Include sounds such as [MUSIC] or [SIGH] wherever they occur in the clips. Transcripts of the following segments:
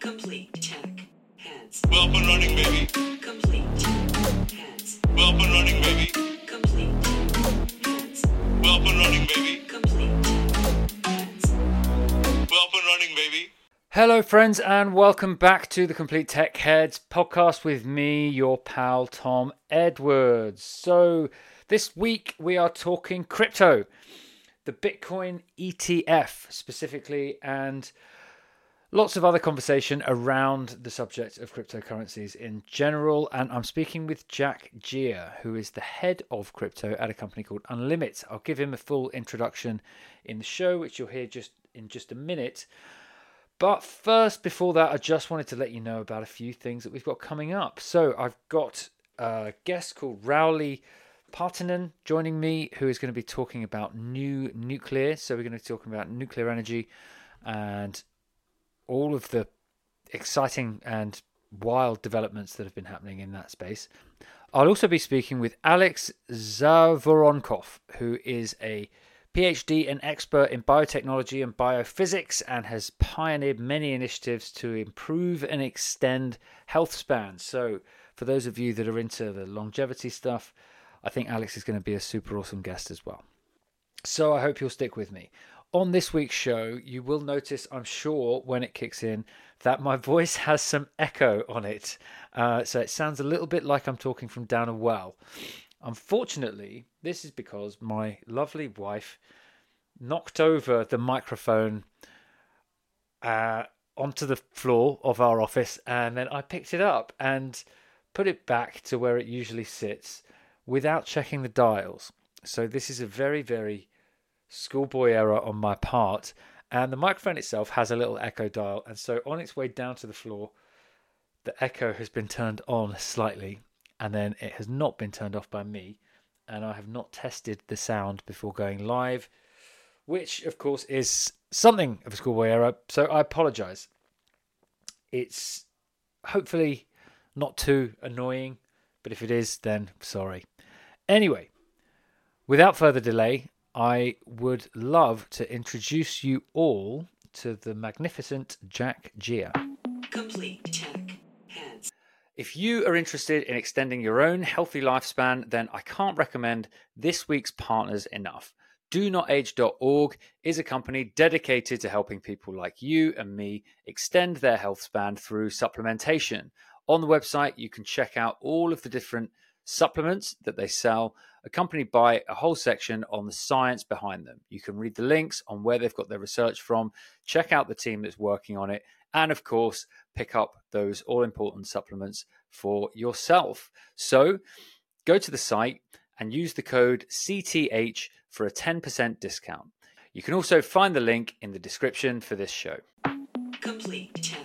Complete check. Heads. Well up and running, baby. Complete check. Heads. Well up and running, baby. Complete check. Heads. Well up and running, baby. Complete check. Heads. Well up and running, baby. Hello, friends, and welcome back to the Complete Tech Heads podcast with me, your pal Tom Edwards. So, this week we are talking crypto, the Bitcoin ETF specifically, and lots of other conversation around the subject of cryptocurrencies in general. And I'm speaking with Jack Jia, who is the head of crypto at a company called Unlimit. I'll give him a full introduction in the show, which you'll hear just in just a minute. But first, before that, I just wanted to let you know about a few things that we've got coming up. So I've got a guest called Rauli Partanen joining me, who is going to be talking about new nuclear. So we're going to be talking about nuclear energy and all of the exciting and wild developments that have been happening in that space. I'll also be speaking with Alex Zhavoronkov, who is a PhD and expert in biotechnology and biophysics and has pioneered many initiatives to improve and extend health spans. So, for those of you that are into the longevity stuff, I think Alex is going to be a super awesome guest as well. So, I hope you'll stick with me. On this week's show, you will notice, I'm sure, when it kicks in, that my [LAUGHS] voice has some echo on it. Uh, so, it sounds a little bit like I'm talking from down a well. Unfortunately, this is because my lovely wife knocked over the microphone uh, onto the floor of our office, and then I picked it up and put it back to where it usually sits without checking the dials. So, this is a very, very schoolboy error on my part. And the microphone itself has a little echo dial, and so on its way down to the floor, the echo has been turned on slightly and then it has not been turned off by me and I have not tested the sound before going live, which of course is something of a schoolboy error, so I apologize. It's hopefully not too annoying, but if it is, then sorry. Anyway, without further delay, I would love to introduce you all to the magnificent Jack Jia. Complete check. Heads. If you are interested in extending your own healthy lifespan, then I can't recommend this week's partners enough. DoNotAge.org is a company dedicated to helping people like you and me extend their health span through supplementation. On the website, you can check out all of the different supplements that they sell, accompanied by a whole section on the science behind them. You can read the links on where they've got their research from, check out the team that's working on it, and of course, pick up those all important supplements for yourself. So go to the site and use the code CTH for a 10% discount. You can also find the link in the description for this show. Complete.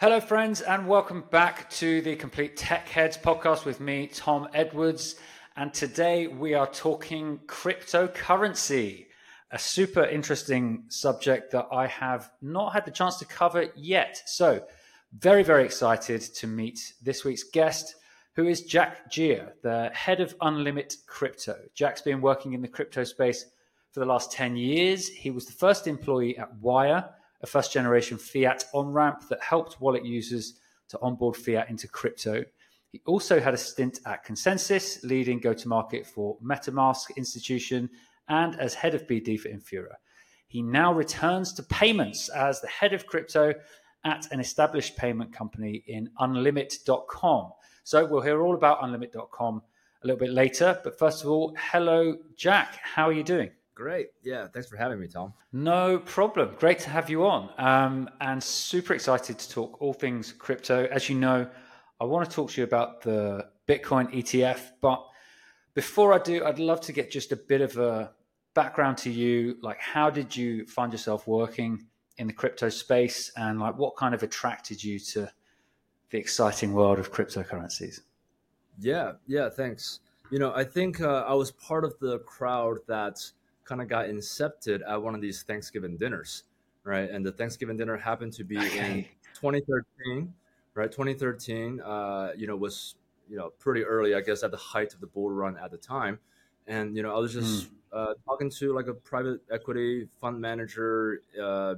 Hello, friends, and welcome back to the Complete Tech Heads podcast with me, Tom Edwards. And today we are talking cryptocurrency, a super interesting subject that I have not had the chance to cover yet. So, very, very excited to meet this week's guest, who is Jack Jia, the head of Unlimit Crypto. Jack's been working in the crypto space for the last 10 years. He was the first employee at Wyre, a first generation fiat on ramp that helped wallet users to onboard fiat into crypto. He also had a stint at Consensys, leading go to market for MetaMask Institution and as head of BD for Infura. He now returns to payments as the head of crypto at an established payment company in unlimit.com. So we'll hear all about unlimit.com a little bit later. But first of all, hello, Jack. How are you doing? Great. Yeah. Thanks for having me, Tom. No problem. Great to have you on. Um, and super excited to talk all things crypto. As you know, I want to talk to you about the Bitcoin ETF. But before I do, I'd love to get just a bit of a background to you. Like, how did you find yourself working in the crypto space? And like, what kind of attracted you to the exciting world of cryptocurrencies? Yeah. Yeah. Thanks. You know, I think uh, I was part of the crowd that kind of got incepted at one of these Thanksgiving dinners, right? And the Thanksgiving dinner happened to be in 2013, right? 2013, uh, you know, was you know pretty early, I guess, at the height of the bull run at the time. And you know, I was just uh, talking to like a private equity fund manager, uh,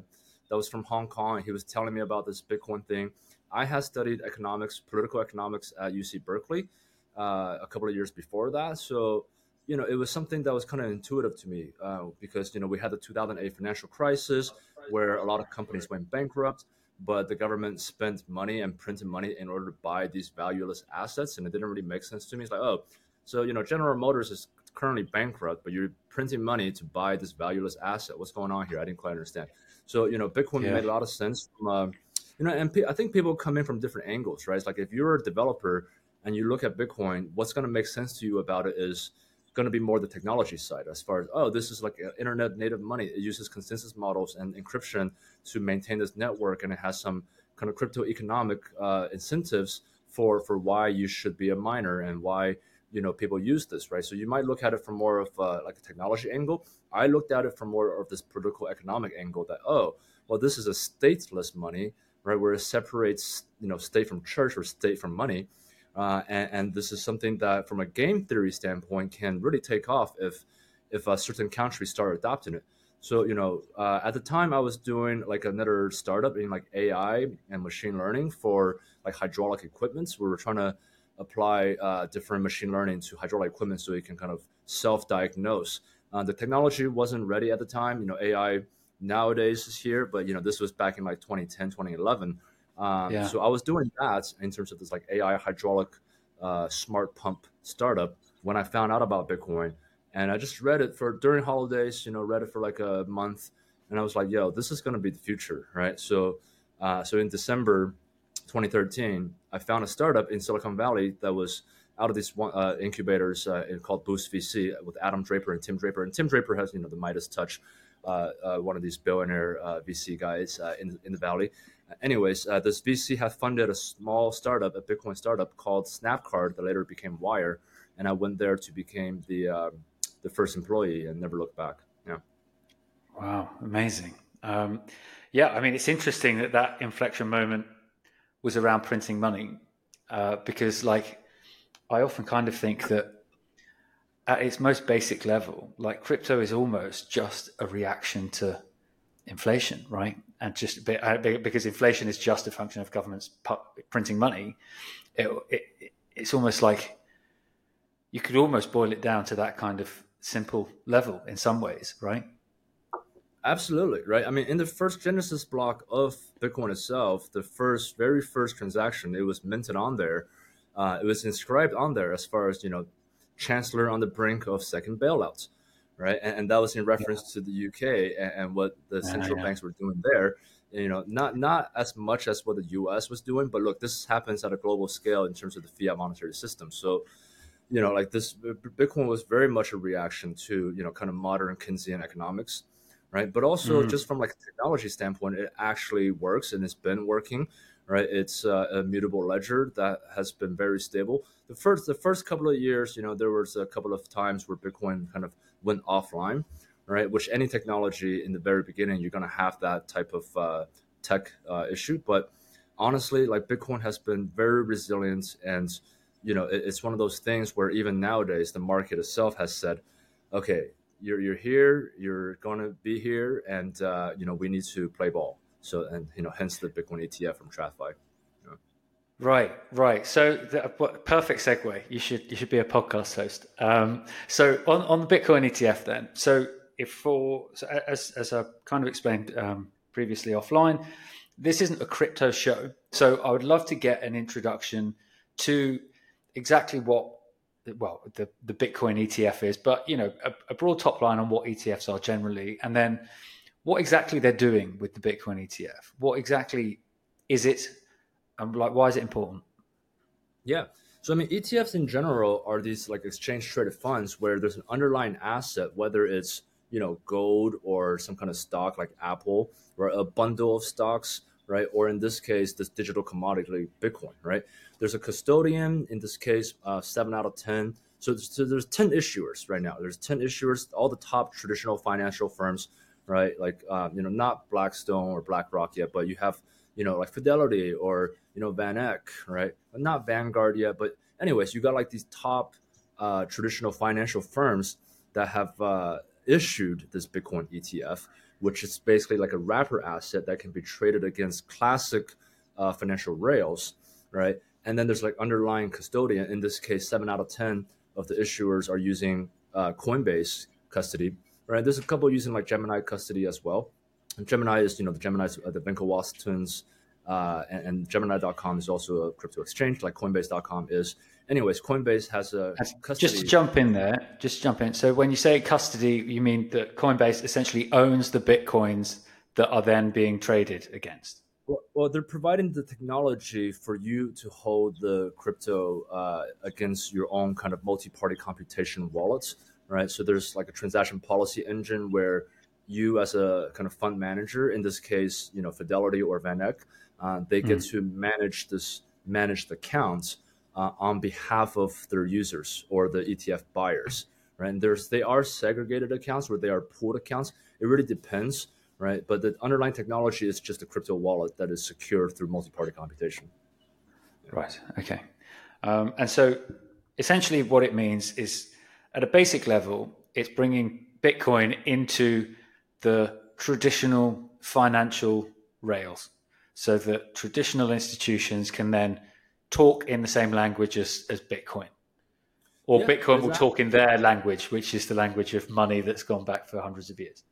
that was from Hong Kong, he was telling me about this Bitcoin thing. I had studied economics, political economics at UC Berkeley uh, a couple of years before that, so you know it was something that was kind of intuitive to me uh, because you know we had the 2008 financial crisis where a lot of companies went bankrupt but the government spent money and printed money in order to buy these valueless assets and it didn't really make sense to me. It's like oh so you know general motors is currently bankrupt but you're printing money to buy this valueless asset. What's going on here? I didn't quite understand. So you know bitcoin Yeah. made a lot of sense from uh, you know and i think people come in from different angles right? It's like if you're a developer and you look at bitcoin what's going to make sense to you about it is going to be more the technology side as far as oh this is like internet native money. It uses consensus models and encryption to maintain this network and it has some kind of crypto economic uh, incentives for for why you should be a miner and why you know people use this right? So you might look at it from more of uh, like a technology angle. I looked at it from more of this political economic angle that oh well this is a stateless money right? Where it separates you know state from church or state from money uh, and, and this is something that from a game theory standpoint can really take off if if a certain country start adopting it. So you know uh, at the time i was doing like another startup in like ai and machine learning for like hydraulic equipments. We were trying to apply uh, different machine learning to hydraulic equipment so it can kind of self-diagnose. Uh, the technology wasn't ready at the time. You know ai nowadays is here but you know this was back in like 2010 2011 um, Yeah. So I was doing that in terms of this like AI hydraulic uh, smart pump startup when I found out about Bitcoin, and I just read it for during holidays. You know, read it for like a month, and I was like, "Yo, this is gonna be the future, right?" So, uh, so in December 2013, I found a startup in Silicon Valley that was out of these one, uh, incubators uh, called Boost VC with Adam Draper and Tim Draper, and Tim Draper has you know the Midas touch. Uh, uh, one of these billionaire uh, VC guys uh, in, in the valley, anyways, uh, this VC had funded a small startup, a Bitcoin startup called Snapcard that later became Wyre, and I went there to become the um, the first employee and never looked back. Yeah, Wow, amazing. Um, yeah, I mean, it's interesting that that inflection moment was around printing money uh, because, like, I often kind of think that at its most basic level, like, crypto is almost just a reaction to inflation, right? And just uh, be- because inflation is just a function of governments printing money, it, it, it's almost like you could almost boil it down to that kind of simple level in some ways, right? absolutely right. I mean, in the first Genesis block of Bitcoin itself, the first, very first transaction, it was minted on there. Uh, it was inscribed on there as far as you know, Chancellor on the brink of second bailout, right? And, and that was in reference to the UK and, and what the Yeah, central yeah. banks were doing there. You know, not not as much as what the US was doing, but look, this happens at a global scale in terms of the fiat monetary system. So, you know, like this, Bitcoin was very much a reaction to you know kind of modern Keynesian economics, right? But also Mhm. just from like a technology standpoint, it actually works and it's been working, right? It's uh, a mutable ledger that has been very stable. The first the first couple of years, you know, there was a couple of times where Bitcoin kind of went offline, right? Which any technology in the very beginning, you're gonna have that type of uh, tech uh, issue. But honestly, like Bitcoin has been very resilient, and you know, it, it's one of those things where even nowadays the market itself has said, okay, you're you're here, you're gonna be here, and uh, you know, we need to play ball. So and you know, hence the Bitcoin ETF from TradFi. Right, right. So the, perfect segue. You should you should be a podcast host. Um, so on, on the Bitcoin ETF then. So if for so as as I kind of explained um, previously offline, this isn't a crypto show. So I would love to get an introduction to exactly what well the the Bitcoin ETF is, but you know a, a broad top line on what ETFs are generally, and then what exactly they're doing with the Bitcoin ETF. What exactly is it? And like, why is it important? Yeah. So I mean, ETFs in general are these like exchange traded funds where there's an underlying asset, whether it's you know gold or some kind of stock like Apple or a bundle of stocks, right? Or in this case, this digital commodity like Bitcoin, right? There's a custodian. In this case, uh, seven out of ten. So, so there's ten issuers right now. There's ten issuers. All the top traditional financial firms, right? Like um, you know, not Blackstone or BlackRock yet, but you have you know like Fidelity or you know Van Eck, right? Not Vanguard yet, but anyways, you got like these top uh, traditional financial firms that have uh, issued this Bitcoin ETF, which is basically like a wrapper asset that can be traded against classic uh, financial rails, right? And then there's like underlying custodian. In this case, seven out of ten of the issuers are using uh, Coinbase custody, right? There's a couple using like Gemini custody as well. And Gemini is, you know, the Gemini, uh, the Bank of Washington's, uh, and, and Gemini.com is also a crypto exchange, like Coinbase.com is. Anyways, Coinbase has a custody. Just to jump in there, just jump in. So when you say custody, you mean that Coinbase essentially owns the bitcoins that are then being traded against. Well, well, they're providing the technology for you to hold the crypto uh, against your own kind of multi-party computation wallets, right? So there's like a transaction policy engine where you, as a kind of fund manager, in this case, you know, Fidelity or VanEck, uh, they get to manage this managed accounts uh, on behalf of their users or the ETF buyers, right? And there's they are segregated accounts where they are pooled accounts. It really depends right? But the underlying technology is just a crypto wallet that is secured through multi-party computation. Right. Okay. Um, and so, essentially, what it means is, at a basic level, it's bringing Bitcoin into the traditional financial rails, so that traditional institutions can then talk in the same language as, as Bitcoin. Or Yeah, Bitcoin will exactly. talk in their language, which is the language of money that's gone back for hundreds of years.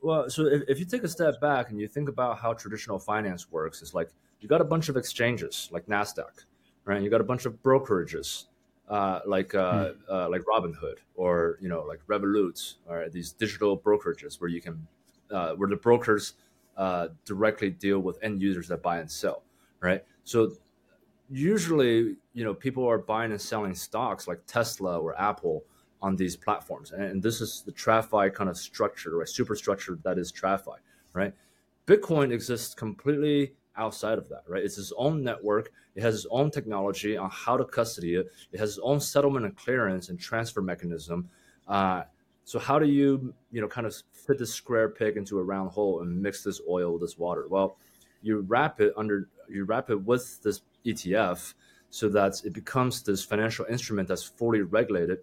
Well, so if, if you take a step back and you think about how traditional finance works, it's like you got a bunch of exchanges like Nasdaq, right? You got a bunch of brokerages uh, like uh, uh, like Robinhood or you know like Revolut or these digital brokerages where you can uh, where the brokers uh, directly deal with end users that buy and sell, right? So usually, you know, people are buying and selling stocks like Tesla or Apple on these platforms, and, and this is the TradFi kind of structure, right? Superstructure that is TradFi, right? Bitcoin exists completely outside of that, right? It's its own network. It has its own technology on how to custody it. It has its own settlement and clearance and transfer mechanism. Uh, so how do you, you know, kind of fit this square peg into a round hole and mix this oil with this water? Well, you wrap it under, you wrap it with this ETF, so that it becomes this financial instrument that's fully regulated.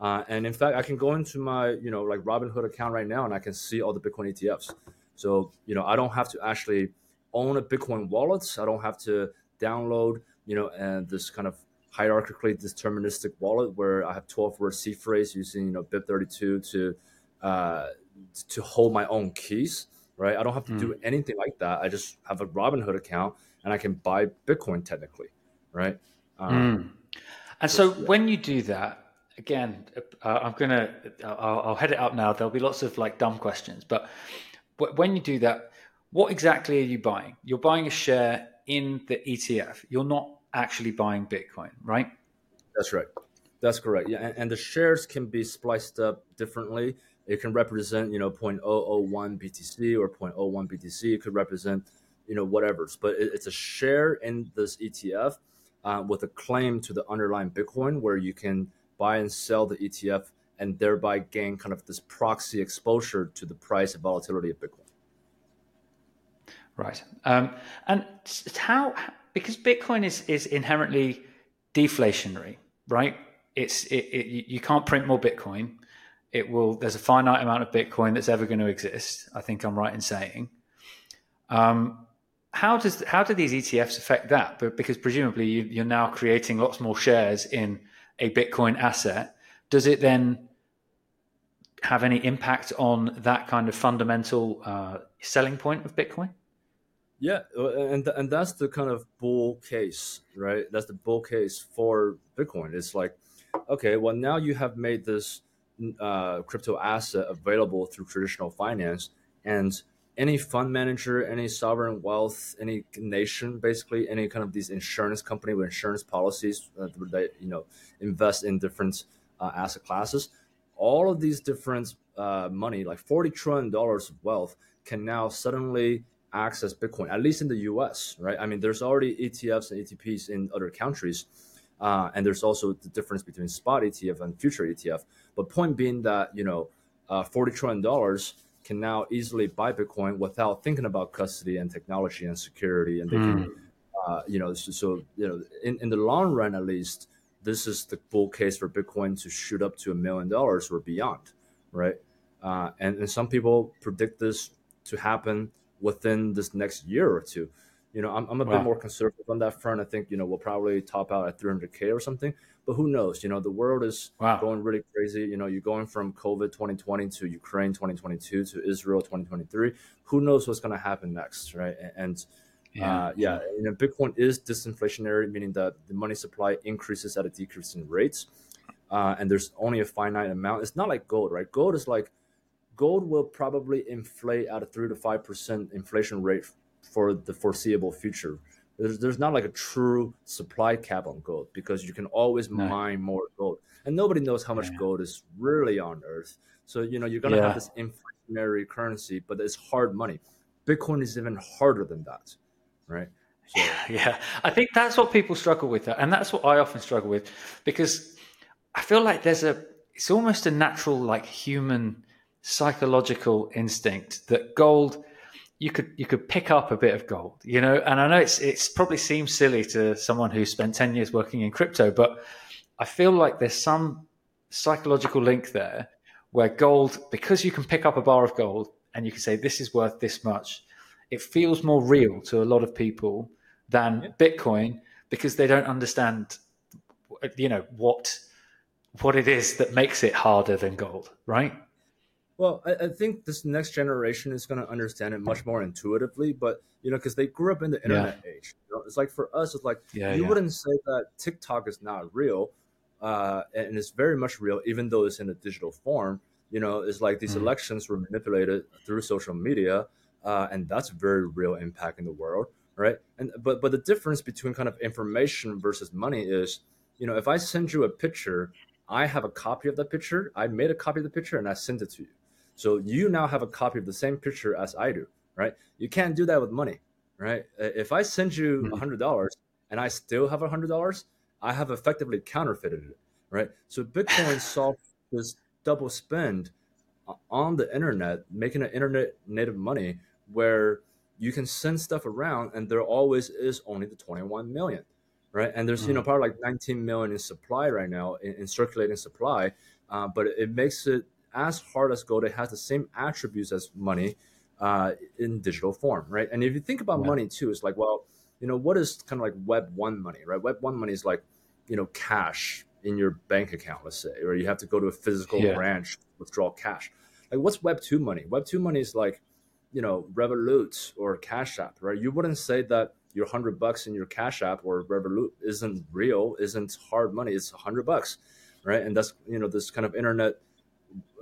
Uh, and in fact, I can go into my, you know, like Robinhood account right now, and I can see all the Bitcoin ETFs. So, you know, I don't have to actually own a Bitcoin wallet. I don't have to download, you know, and this kind of hierarchically deterministic wallet where I have 12 word seed phrase using, you know, BIP32 to uh, to hold my own keys, right? I don't have to do anything like that. I just have a Robinhood account and I can buy Bitcoin technically, right? Um, And so when you do that, again, uh, I'm gonna, I'll, I'll head it up now. There'll be lots of like dumb questions, but wh- when you do that, what exactly are you buying? You're buying a share in the ETF. You're not actually buying Bitcoin, right? That's right. That's correct. Yeah, and, and the shares can be spliced up differently. It can represent, you know, 0.001 BTC or 0.01 BTC. It could represent, you know, whatever. But it, it's a share in this ETF uh, with a claim to the underlying Bitcoin, where you can buy and sell the ETF and thereby gain kind of this proxy exposure to the price and volatility of Bitcoin. Right. Um, and how because Bitcoin is is inherently deflationary, right? It's it, it you- can't print more Bitcoin. It will. There's a finite amount of Bitcoin that's ever going to exist. I think I'm right in saying. Um, how does how do these ETFs affect that? But because presumably you, you're now creating lots more shares in a Bitcoin asset, does it then have any impact on that kind of fundamental uh, selling point of Bitcoin? Yeah, and and that's the kind of bull case, right? That's the bull case for Bitcoin. It's like, okay, well now you have made this uh, crypto asset available through traditional finance, and any fund manager, any sovereign wealth, any nation, basically any kind of these insurance company with insurance policies uh, that you know invest in different uh, asset classes, all of these different uh, money, like forty trillion dollars of wealth, can now suddenly access Bitcoin, at least in the US, right? I mean, there's already ETFs and ETPs in other countries. Uh, and there's also the difference between spot ETF and future ETF. But point being that, you know, uh, $40 trillion can now easily buy Bitcoin without thinking about custody and technology and security. And they can, uh, you know, so, so, you know, in, in the long run, at least, this is the bull case for Bitcoin to shoot up to a million dollars or beyond, right? Uh, and, and some people predict this to happen within this next year or two. You know, I'm, I'm a Wow. bit more conservative on that front. I think you know we'll probably top out at 300k or something, but who knows? You know, the world is Wow. going really crazy. You know, you're going from COVID 2020 to Ukraine 2022 to Israel 2023. Who knows what's going to happen next, right? And, and uh, yeah, you know, Bitcoin is disinflationary, meaning that the money supply increases at a decreasing rate, uh, and there's only a finite amount. It's not like gold, right? Gold is like gold will probably inflate at a three to five percent inflation rate for the foreseeable future. There's, there's not like a true supply cap on gold because you can always No. mine more gold, and nobody knows how much Yeah. gold is really on Earth. So you know you're gonna Yeah. have this inflationary currency, but it's hard money. Bitcoin is even harder than that, right? So, [LAUGHS] yeah i think that's what people struggle with and that's what i often struggle with because i feel like there's a it's almost a natural like human psychological instinct that gold you could you could pick up a bit of gold you know and i know it's it's probably seems silly to someone who spent 10 years working in crypto but i feel like there's some psychological link there where gold because you can pick up a bar of gold and you can say this is worth this much it feels more real to a lot of people than Bitcoin because they don't understand, you know, what what it is that makes it harder than gold, right? Well, I, I think this next generation is going to understand it much more intuitively, but you know, because they grew up in the internet age. You know, it's like for us, it's like Yeah, you yeah. wouldn't say that TikTok is not real, uh, and it's very much real, even though it's in a digital form. You know, it's like these Mm. elections were manipulated through social media, uh, and that's very real impact in the world, right? And but but the difference between kind of information versus money is, you know, if I send you a picture, I have a copy of that picture. I made a copy of the picture and I sent it to you. So you now have a copy of the same picture as I do, right? You can't do that with money, right? If I send you a Mhm. hundred dollars and I still have a hundred dollars, I have effectively counterfeited it, right? So Bitcoin [SIGHS] solved this double spend on the internet, making an internet native money where you can send stuff around and there always is only the 21 million right and there's you know probably like 19 million in supply right now in, in circulating supply uh, but it makes it as hard as gold it has the same attributes as money uh, in digital form right? And if you think about Yeah. money too it's like well you know what is kind of like web 1 money right? Web 1 money is like you know cash in your bank account let's say or you have to go to a physical Yeah. branch withdraw cash. Like what's web 2 money? Web 2 money is like you know revolut or cash app right? You wouldn't say that your 100 bucks in your cash app or revolut isn't real isn't hard money it's a 100 bucks right? And that's you know this kind of internet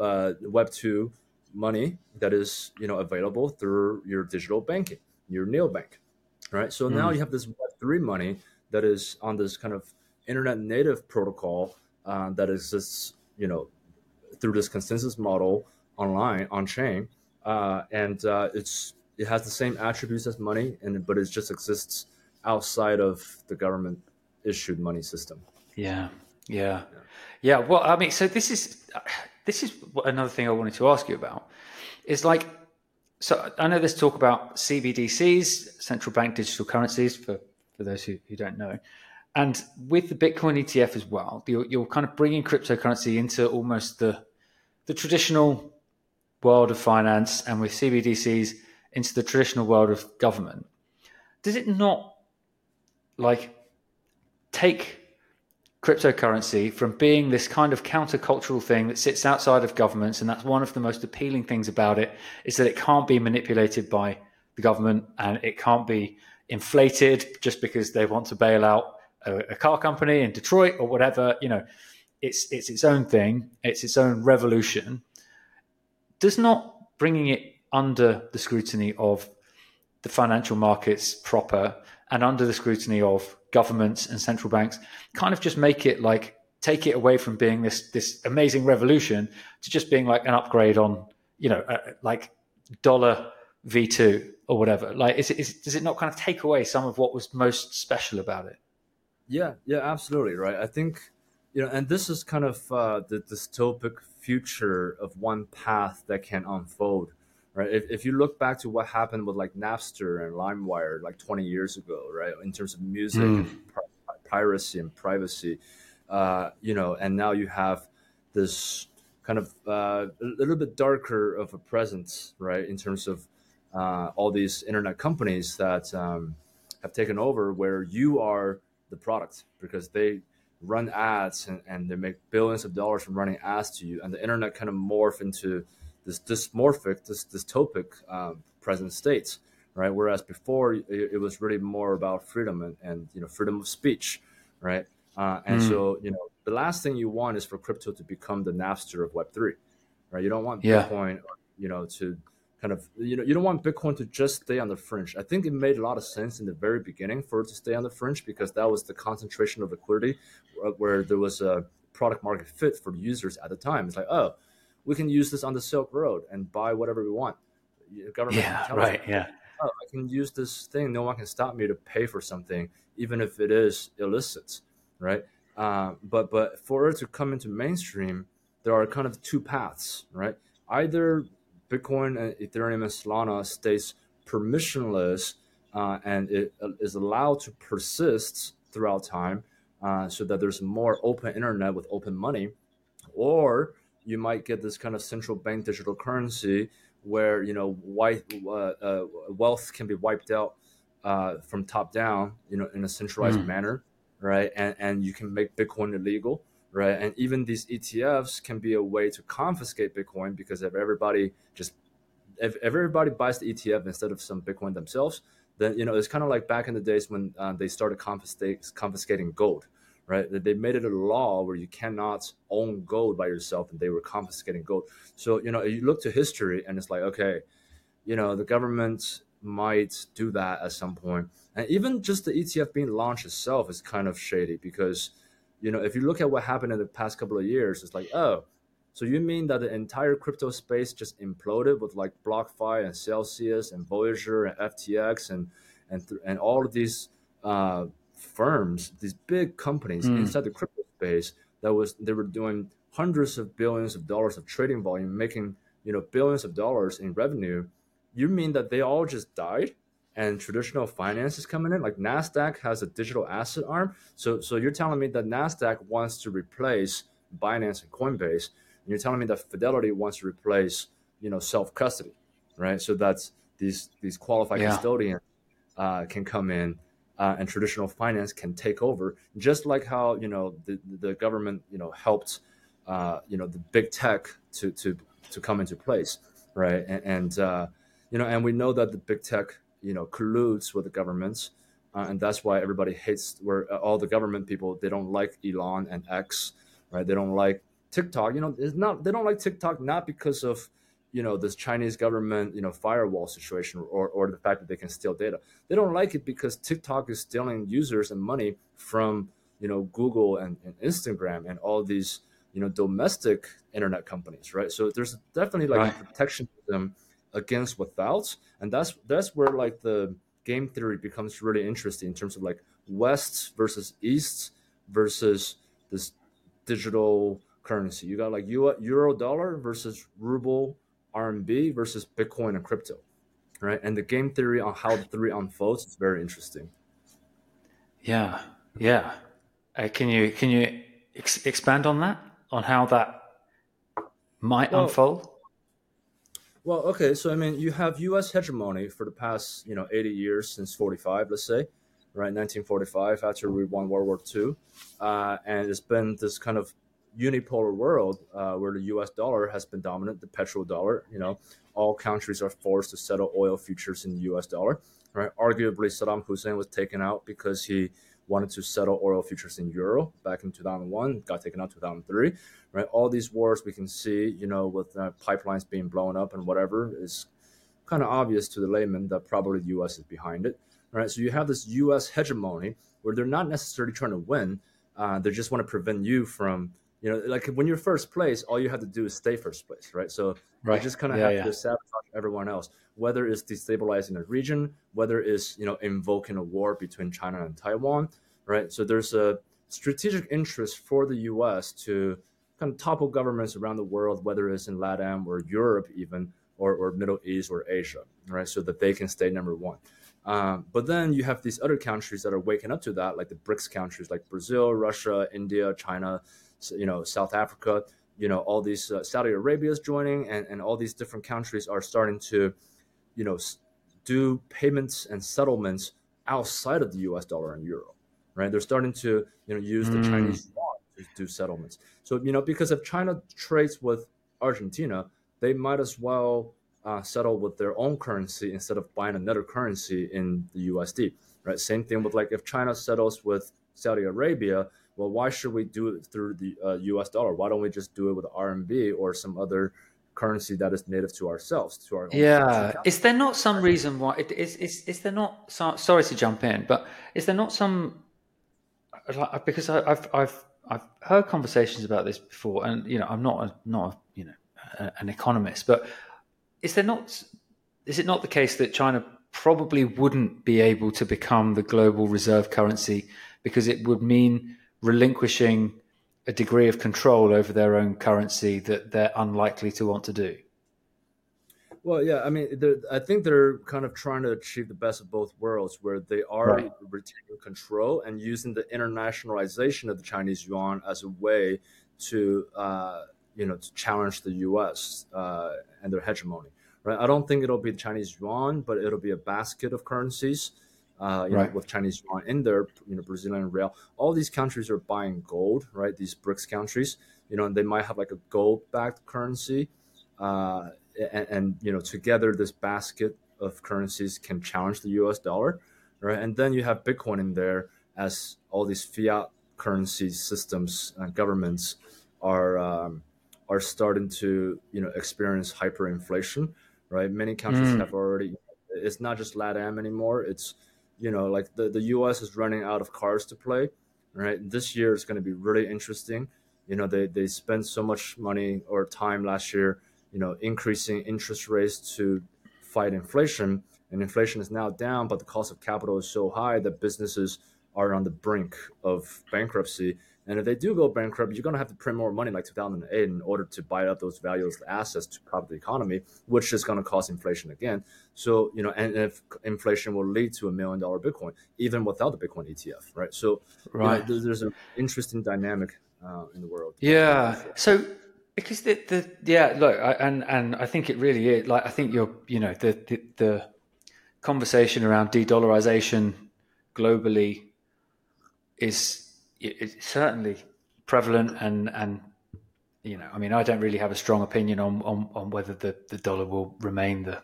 uh, web 2 money that is you know available through your digital banking your neobank right so now Mm. you have this web 3 money that is on this kind of internet native protocol uh, that exists you know through this consensus model online on chain uh, and uh, it's it has the same attributes as money and but it just exists outside of the government issued money system Yeah, yeah, yeah. Well, I mean, so this is this is another thing I wanted to ask you about. Is like, so I know there's talk about CBDCs, central bank digital currencies, for for those who, who don't know, and with the Bitcoin ETF as well, you're, you're kind of bringing cryptocurrency into almost the the traditional world of finance, and with CBDCs into the traditional world of government. Does it not like take cryptocurrency from being this kind of countercultural thing that sits outside of governments and that's one of the most appealing things about it is that it can't be manipulated by the government and it can't be inflated just because they want to bail out a, a car company in Detroit or whatever you know. It's it's its own thing. It's its own revolution. Does not bringing it under the scrutiny of the financial markets proper and under the scrutiny of governments and central banks kind of just make it like take it away from being this this amazing revolution to just being like an upgrade on you know uh, like dollar v2 or whatever. Like is it is, does it not kind of take away some of what was most special about it? Yeah, yeah, absolutely, right. I think you know, and this is kind of uh, the dystopic future of one path that can unfold, right? If, if you look back to what happened with like Napster and LimeWire like 20 years ago, right, in terms of music Mm. and pi- piracy and privacy, uh, you know, and now you have this kind of uh, a little bit darker of a presence, right, in terms of uh, all these internet companies that um, have taken over, where you are the product because they run ads and, and they make billions of dollars from running ads to you, and the internet kind of morph into this dysmorphic, this dystopic um, present state, right? Whereas before it, it, was really more about freedom and, and you know freedom of speech, right? Uh, and mm. so you know the last thing you want is for crypto to become the Napster of Web three, right? You don't want yeah. Bitcoin, you know, to kind of you know you don't want Bitcoin to just stay on the fringe. I think it made a lot of sense in the very beginning for it to stay on the fringe because that was the concentration of liquidity, where there was a product market fit for users at the time. It's like oh we can use this on the Silk Road and buy whatever we want. government yeah, right, us, yeah. Oh, I can use this thing. No one can stop me to pay for something, even if it is illicit, right? Uh, but but for it to come into mainstream, there are kind of two paths, right? Either Bitcoin and Ethereum and Solana stays permissionless uh, and it uh, is allowed to persist throughout time, uh, so that there's more open internet with open money, or you might get this kind of central bank digital currency where you know white uh, uh, wealth can be wiped out uh, from top down, you know, in a centralized mm. manner, right? And and you can make Bitcoin illegal, right? And even these ETFs can be a way to confiscate Bitcoin because if everybody just if, everybody buys the ETF instead of some Bitcoin themselves, then you know it's kind of like back in the days when uh, they started confiscating gold, right? They made it a law where you cannot own gold by yourself, and they were confiscating gold. So you know, you look to history, and it's like, okay, you know, the government might do that at some point, and even just the ETF being launched itself is kind of shady because, you know, if you look at what happened in the past couple of years, it's like, oh, so you mean that the entire crypto space just imploded with like BlockFi and Celsius and Voyager and FTX and and and all of these uh, firms, these big companies mm. inside the crypto space that was they were doing hundreds of billions of dollars of trading volume, making you know billions of dollars in revenue. You mean that they all just died? and traditional finance is coming in. Like Nasdaq has a digital asset arm, so so you're telling me that Nasdaq wants to replace Binance and Coinbase, and you're telling me that Fidelity wants to replace you know self custody, right? So that's these these qualified yeah. custodians uh, can come in uh, and traditional finance can take over, just like how you know the, the government you know helped uh, you know the big tech to to to come into place, right? And, and uh, you know, and we know that the big tech you know colludes with the governments, uh, and that's why everybody hates where uh, all the government people they don't like Elon and X, right? They don't like TikTok. You know, it's not they don't like TikTok not because of you know this Chinese government you know firewall situation or, or the fact that they can steal data. They don't like it because TikTok is stealing users and money from you know Google and, and Instagram and all these you know domestic internet companies, right? So there's definitely like right. a protectionism against without, and that's that's where like the game theory becomes really interesting in terms of like West versus East versus this digital currency. You got like euro dollar versus ruble RMB versus Bitcoin and crypto, right? And the game theory on how the three unfolds is very interesting. Yeah, yeah. Uh, can you can you ex- expand on that on how that might well, unfold? Well, okay. So I mean, you have U.S. hegemony for the past you know 80 years since 45, let's say, right? 1945 after we won World War II, uh, and it's been this kind of unipolar world uh, where the U.S. dollar has been dominant, the petrodollar. You know, all countries are forced to settle oil futures in the U.S. dollar. Right? Arguably, Saddam Hussein was taken out because he wanted to settle oil futures in euro back in 2001. Got taken out 2003. Right? All these wars we can see, you know, with uh, pipelines being blown up and whatever, is kind of obvious to the layman that probably the U.S. is behind it. Right? So you have this U.S. hegemony where they're not necessarily trying to win. Uh, they just want to prevent you from you know, like when you're first place, all you have to do is stay first place, right? So right. you just kind of yeah, have yeah. to sabotage everyone else, whether it's destabilizing a region, whether it's you know invoking a war between China and Taiwan, right? So there's a strategic interest for the U.S. to kind of topple governments around the world, whether it's in LATAM or Europe, even or, or Middle East or Asia, right? So that they can stay number one. Um, but then you have these other countries that are waking up to that, like the BRICS countries, like Brazil, Russia, India, China, you know, South Africa, you know, all these uh, Saudi Arabia is joining, and, and all these different countries are starting to, you know, do payments and settlements outside of the U.S. dollar and euro. Right? They're starting to you know use the Mm. Chinese yuan to do settlements. So you know because if China trades with Argentina, they might as well uh, settle with their own currency instead of buying another currency in the USD. Right? Same thing with like if China settles with Saudi Arabia, well, why should we do it through the uh, U.S. dollar? Why don't we just do it with RMB or some other currency that is native to ourselves, to our Yeah. Is there not some reason why? it- Is is is there not? so- Sorry to jump in, but is there not some? Because I, I've I've I've heard conversations about this before, and you know I'm not a, not a, you know a, an economist, but is there not? Is it not the case that China probably wouldn't be able to become the global reserve currency because it would mean relinquishing a degree of control over their own currency that they're unlikely to want to do? Well, yeah, I mean, I think they're kind of trying to achieve the best of both worlds, where they are Right. retaining control and using the internationalization of the Chinese yuan as a way to, uh, you know, to challenge the U.S. Uh, and their hegemony. Right? I don't think it'll be the Chinese yuan, but it'll be a basket of currencies. Uh, you Right. know, with Chinese yuan in there, you know, Brazilian real. All these countries are buying gold, right? These BRICS countries, you know, and they might have like a gold-backed currency. Uh, and, and you know together this basket of currencies can challenge the US dollar right and then you have bitcoin in there as all these fiat currency systems and governments are um, are starting to you know experience hyperinflation right many countries Mm. have already it's not just latam anymore it's you know like the, the us is running out of cards to play right this year is going to be really interesting you know they, they spent so much money or time last year you know, increasing interest rates to fight inflation, and inflation is now down, but the cost of capital is so high that businesses are on the brink of bankruptcy. And if they do go bankrupt, you're going to have to print more money like 2008 in order to buy up those valueless assets to prop the economy, which is going to cause inflation again. So, you know, and if inflation will lead to a million dollar Bitcoin, even without the Bitcoin ETF, right? So, you know, Right. there's, there's an interesting dynamic uh, in the world. Yeah. So because the the yeah look I, and and I think it really is like I think you're you know the the, the conversation around de-dollarization globally is is certainly prevalent and and you know I mean I don't really have a strong opinion on on, on whether the, the dollar will remain the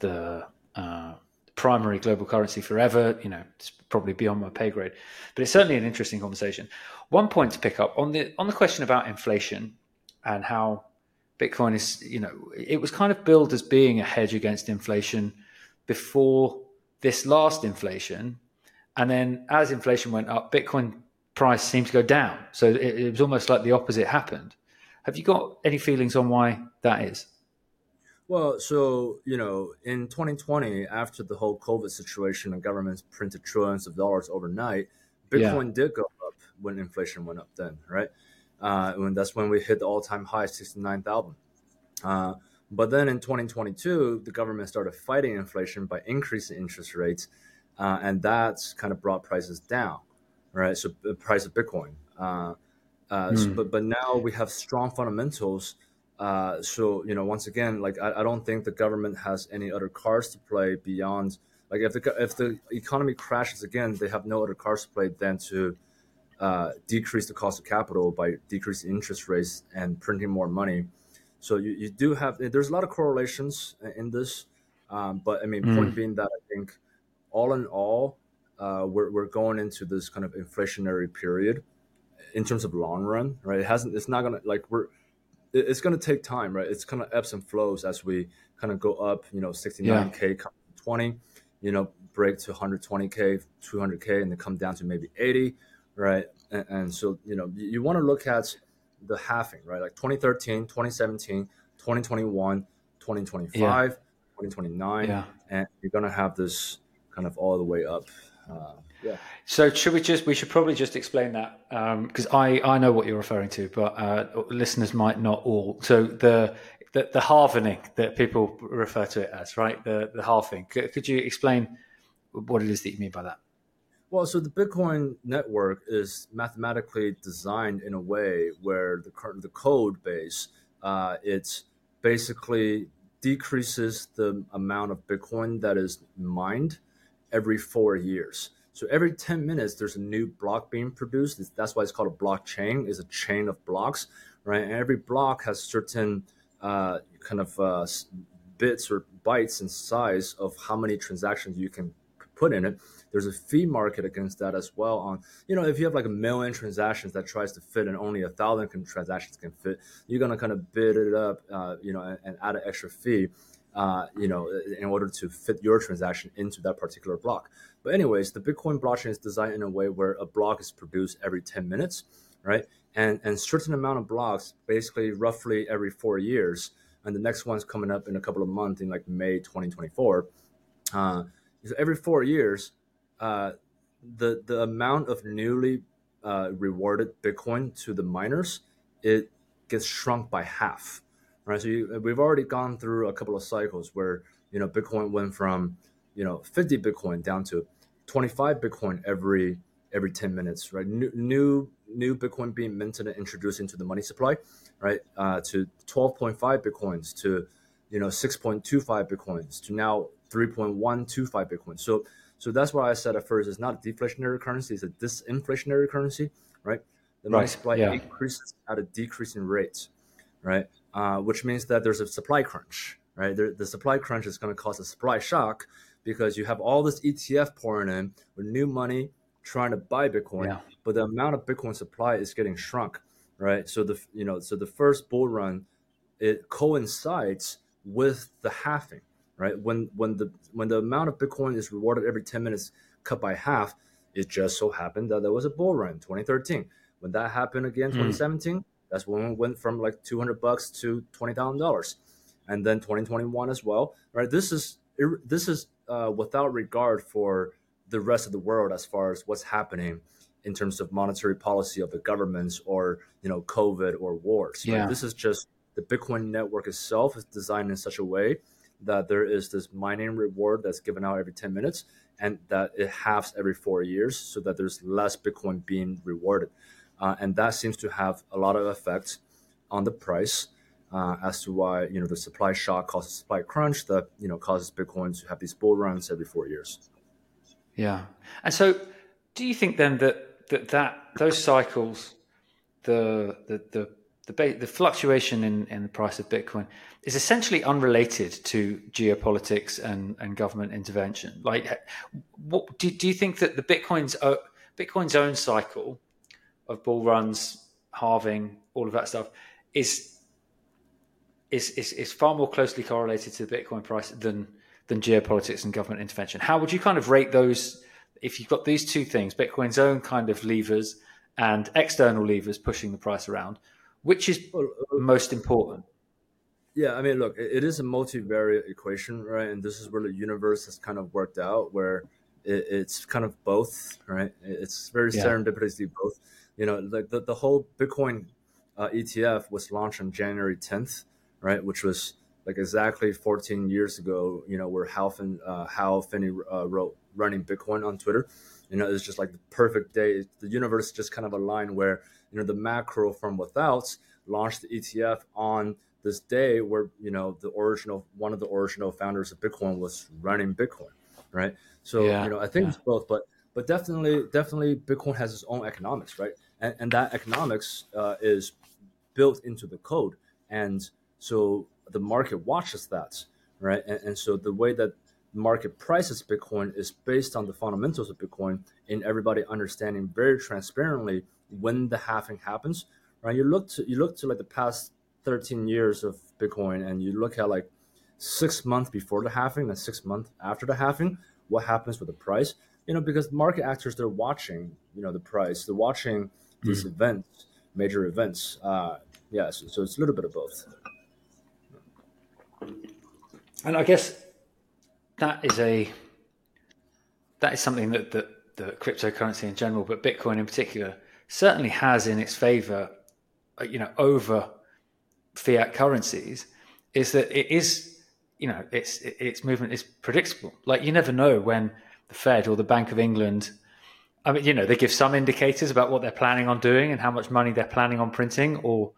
the uh, primary global currency forever. You know, it's probably beyond my pay grade, but it's certainly an interesting conversation. One point to pick up on the on the question about inflation and how Bitcoin is, you know, it was kind of billed as being a hedge against inflation before this last inflation, and then as inflation went up, Bitcoin price seemed to go down. So it, it was almost like the opposite happened. Have you got any feelings on why that is? Well, so you know, in 2020, after the whole COVID situation, and governments printed trillions of dollars overnight, Bitcoin did go up when inflation went up. Then, right? Uh, when that's when we hit the all-time high, 69,000. Uh, but then in 2022, the government started fighting inflation by increasing interest rates, uh, and that's kind of brought prices down, right? So the price of Bitcoin. Uh, uh, so- Hmm. but but now we have strong fundamentals. Uh, so you know, once again, like I, I don't think the government has any other cards to play beyond like if the if the economy crashes again, they have no other cards to play than to uh, decrease the cost of capital by decreasing interest rates and printing more money. So you, you do have there's a lot of correlations in this, um, but I mean, Mm. point being that I think all in all, uh, we're we're going into this kind of inflationary period in terms of long run, right? It hasn't. It's not gonna like we're. it- It's gonna take time, right? It's kind of ebbs and flows as we kind of go up. You know, 69k, come to 20, you know, break to 120k, 200k, and then come down to maybe 80, right? And, and so you know, you, you want to look at the halving, right? Like 2013, 2017, 2021, 2025, 2029, Yeah. and you're gonna have this kind of all the way up. Uh, yeah. So should we just we should probably just explain that because I I know what you're referring to, but uh, listeners might not all. So the the, the halvening that people refer to it as, right? The the halving. Could, could you explain what it is that you mean by that? Well, so the Bitcoin network is mathematically designed in a way where the current the code base, uh, it's basically decreases the amount of Bitcoin that is mined every four years. So every 10 minutes, there's a new block being produced. That's why it's called a blockchain. It's a chain of blocks, right? And every block has certain uh, kind of uh, bits or bytes in size of how many transactions you can put in it. There's a fee market against that as well. On you know, if you have like a million transactions that tries to fit and only a thousand transactions can fit, you're gonna kind of bid it up, uh, you know, and, and add an extra fee, uh, you know, in order to fit your transaction into that particular block. But anyways, the Bitcoin blockchain is designed in a way where a block is produced every 10 minutes, right? And and certain amount of blocks, basically roughly every four years, and the next one's coming up in a couple of months in like May 2024. Uh, so every four years, uh, the the amount of newly uh, rewarded Bitcoin to the miners it gets shrunk by half, right? So you, we've already gone through a couple of cycles where you know Bitcoin went from you know 50 Bitcoin down to 25 Bitcoin every every 10 minutes, right? New new new Bitcoin being minted and introduced into the money supply, right? Uh, to 12.5 Bitcoins to you know 6.25 Bitcoins to now 3.125 Bitcoin. So so that's why I said at first it's not a deflationary currency, it's a disinflationary currency, right? The money Right, supply yeah. increases at a decreasing rate, right? Uh, which means that there's a supply crunch, right? There, the supply crunch is going to cause a supply shock because you have all this ETF pouring in with new money trying to buy Bitcoin, Yeah. but the amount of Bitcoin supply is getting shrunk, right? So the you know so the first bull run it coincides with the halving, right? When when the when the amount of Bitcoin is rewarded every 10 minutes cut by half, it just so happened that there was a bull run in 2013. When that happened again, Hmm. 2017, that's when we went from like 200 bucks to twenty thousand dollars, and then 2021 as well, right? This is this is uh, without regard for the rest of the world as far as what's happening in terms of monetary policy of the governments or you know COVID or wars. right? Yeah. This is just the Bitcoin network itself is designed in such a way that there is this mining reward that's given out every 10 minutes and that it halves every four years so that there's less Bitcoin being rewarded. Uh, and that seems to have a lot of effect on the price uh, as to why you know the supply shock causes supply crunch that you know causes Bitcoin to have these bull runs every four years. Yeah. And so, do you think then that that, that those cycles, the the the the, the fluctuation in, in the price of Bitcoin is essentially unrelated to geopolitics and, and government intervention. Like, what do, do you think that the Bitcoin's o- Bitcoin's own cycle of bull runs, halving, all of that stuff is is, is, is far more closely correlated to the Bitcoin price than than geopolitics and government intervention. How would you kind of rate those if you've got these two things, Bitcoin's own kind of levers and external levers pushing the price around, which is most important? Yeah, I mean, look, it, is a multivariate equation, right? And this is where the universe has kind of worked out, where it, it's kind of both, right? It's very Yeah. serendipitously both. You know, like the, the whole Bitcoin uh, ETF was launched on January 10th, right? Which was like exactly 14 years ago, you know, where Hal, fin, uh, Hal Finney uh, wrote running Bitcoin on Twitter. You know, it's just like the perfect day. The universe just kind of aligned where, you know, the macro from without launched the ETF on this day where, you know, the original, one of the original founders of Bitcoin was running Bitcoin, right? So, Yeah, you know, I think yeah. it's both, but, but definitely, definitely Bitcoin has its own economics, right? And, and that economics uh, is built into the code. And so the market watches that, right? And, and so the way that market prices Bitcoin is based on the fundamentals of Bitcoin and everybody understanding very transparently when the halving happens, right? You look to you look to like the past 13 years of Bitcoin and you look at like six months before the halving and six months after the halving, what happens with the price? You know, because market actors they're watching, you know, the price, they're watching these events, major events. Uh, yeah, so, so it's a little bit of both. And I guess that is a that is something that the, the cryptocurrency in general, but Bitcoin in particular, certainly has in its favor, uh, you know, over fiat currencies, is that it is, you know, its its movement is predictable. Like you never know when the Fed or the Bank of England. I mean, you know, they give some indicators about what they're planning on doing and how much money they're planning on printing, or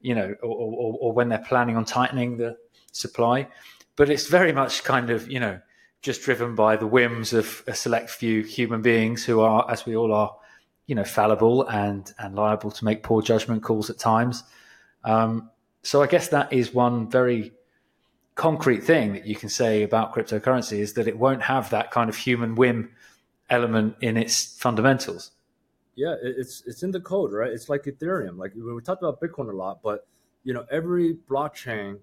you know, or, or, or when they're planning on tightening the supply, but it's very much kind of you know just driven by the whims of a select few human beings who are, as we all are, you know, fallible and and liable to make poor judgment calls at times. Um, so I guess that is one very concrete thing that you can say about cryptocurrency is that it won't have that kind of human whim element in its fundamentals. Yeah, it's it's in the code, right? It's like Ethereum. Like we talked about Bitcoin a lot, but you know every blockchain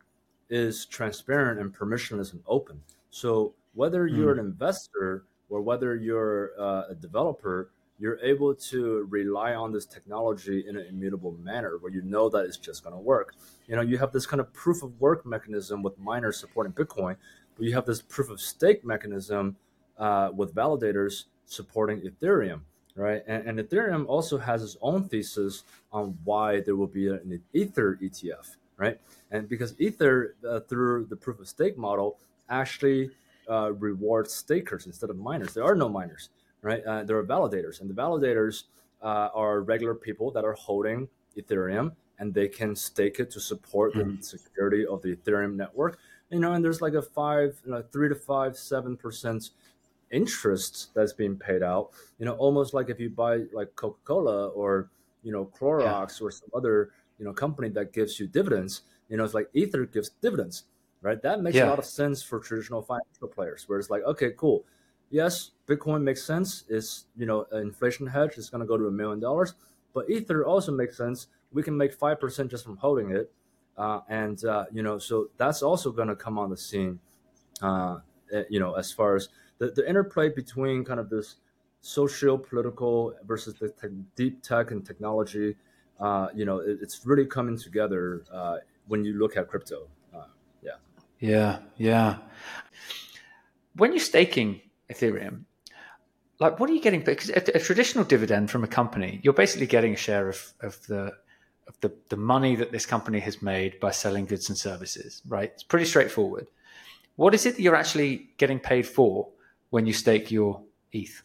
is transparent and permissionless and open. So whether you're an investor or whether you're uh, a developer, you're able to rely on this technology in an immutable manner where you know that it's just going to work. You know, you have this kind of proof of work mechanism with miners supporting Bitcoin, but you have this proof of stake mechanism uh, with validators supporting Ethereum, right? And, and Ethereum also has its own thesis on why there will be an Ether ETF, right? And because Ether, uh, through the proof of stake model, actually uh, rewards stakers instead of miners. There are no miners, right? Uh, there are validators, and the validators uh, are regular people that are holding Ethereum, and they can stake it to support the security of the Ethereum network. You know, and there's like a five, you know, three to five, seven percent interest that's being paid out. You know, almost like if you buy like Coca Cola or you know Clorox or some other you know company that gives you dividends. You know, it's like Ether gives dividends, right? That makes Yeah. a lot of sense for traditional financial players. Where it's like, okay, cool, yes, Bitcoin makes sense. It's you know an inflation hedge. It's going to go to a million dollars, but Ether also makes sense. We can make five percent just from holding it, uh, and uh, you know, so that's also going to come on the scene. Uh, eh, you know, as far as the, the interplay between kind of this socio political versus the deep tech and technology, uh, you know, it, it's really coming together uh, when you look at crypto. Uh, yeah. Yeah, yeah. When you're staking Ethereum, like what are you getting? Because a, a traditional dividend from a company, you're basically getting a share of, of the of the, the money that this company has made by selling goods and services, right? It's pretty straightforward. What is it that you're actually getting paid for when you stake your ETH?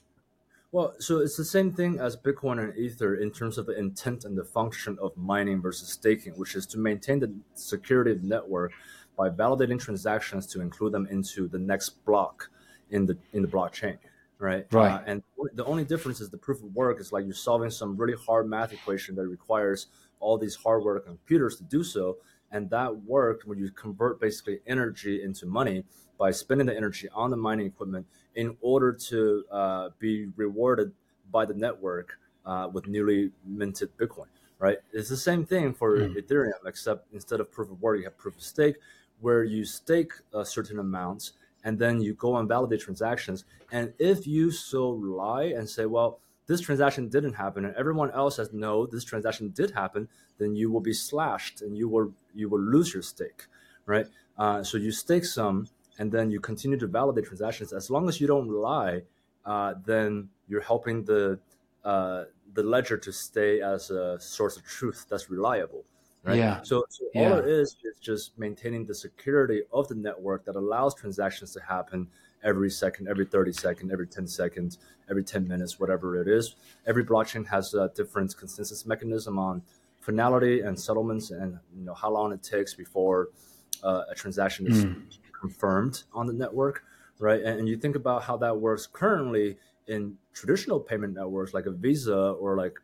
Well, so it's the same thing as Bitcoin and Ether in terms of the intent and the function of mining versus staking, which is to maintain the security of the network by validating transactions to include them into the next block in the in the blockchain, right? Right. Uh, and the only difference is the proof of work is like you're solving some really hard math equation that requires all these hardware computers to do so, and that work when you convert basically energy into money by spending the energy on the mining equipment in order to uh, be rewarded by the network uh, with newly minted Bitcoin, right? It's the same thing for Ethereum, except instead of proof of work, you have proof of stake, where you stake a certain amount and then you go and validate transactions. And if you so lie and say, well, this transaction didn't happen, and everyone else says no, this transaction did happen, then you will be slashed and you will you will lose your stake, right? Uh, so you stake some, and then you continue to validate transactions. As long as you don't lie, uh, then you're helping the uh, the ledger to stay as a source of truth that's reliable. Right? Yeah. So, so Yeah. all it is is just maintaining the security of the network that allows transactions to happen every second, every 30 second, every 10 seconds, every 10 minutes, whatever it is. Every blockchain has a different consensus mechanism on finality and settlements and you know how long it takes before uh, a transaction is confirmed on the network, right? And, you think about how that works currently in traditional payment networks like a Visa or like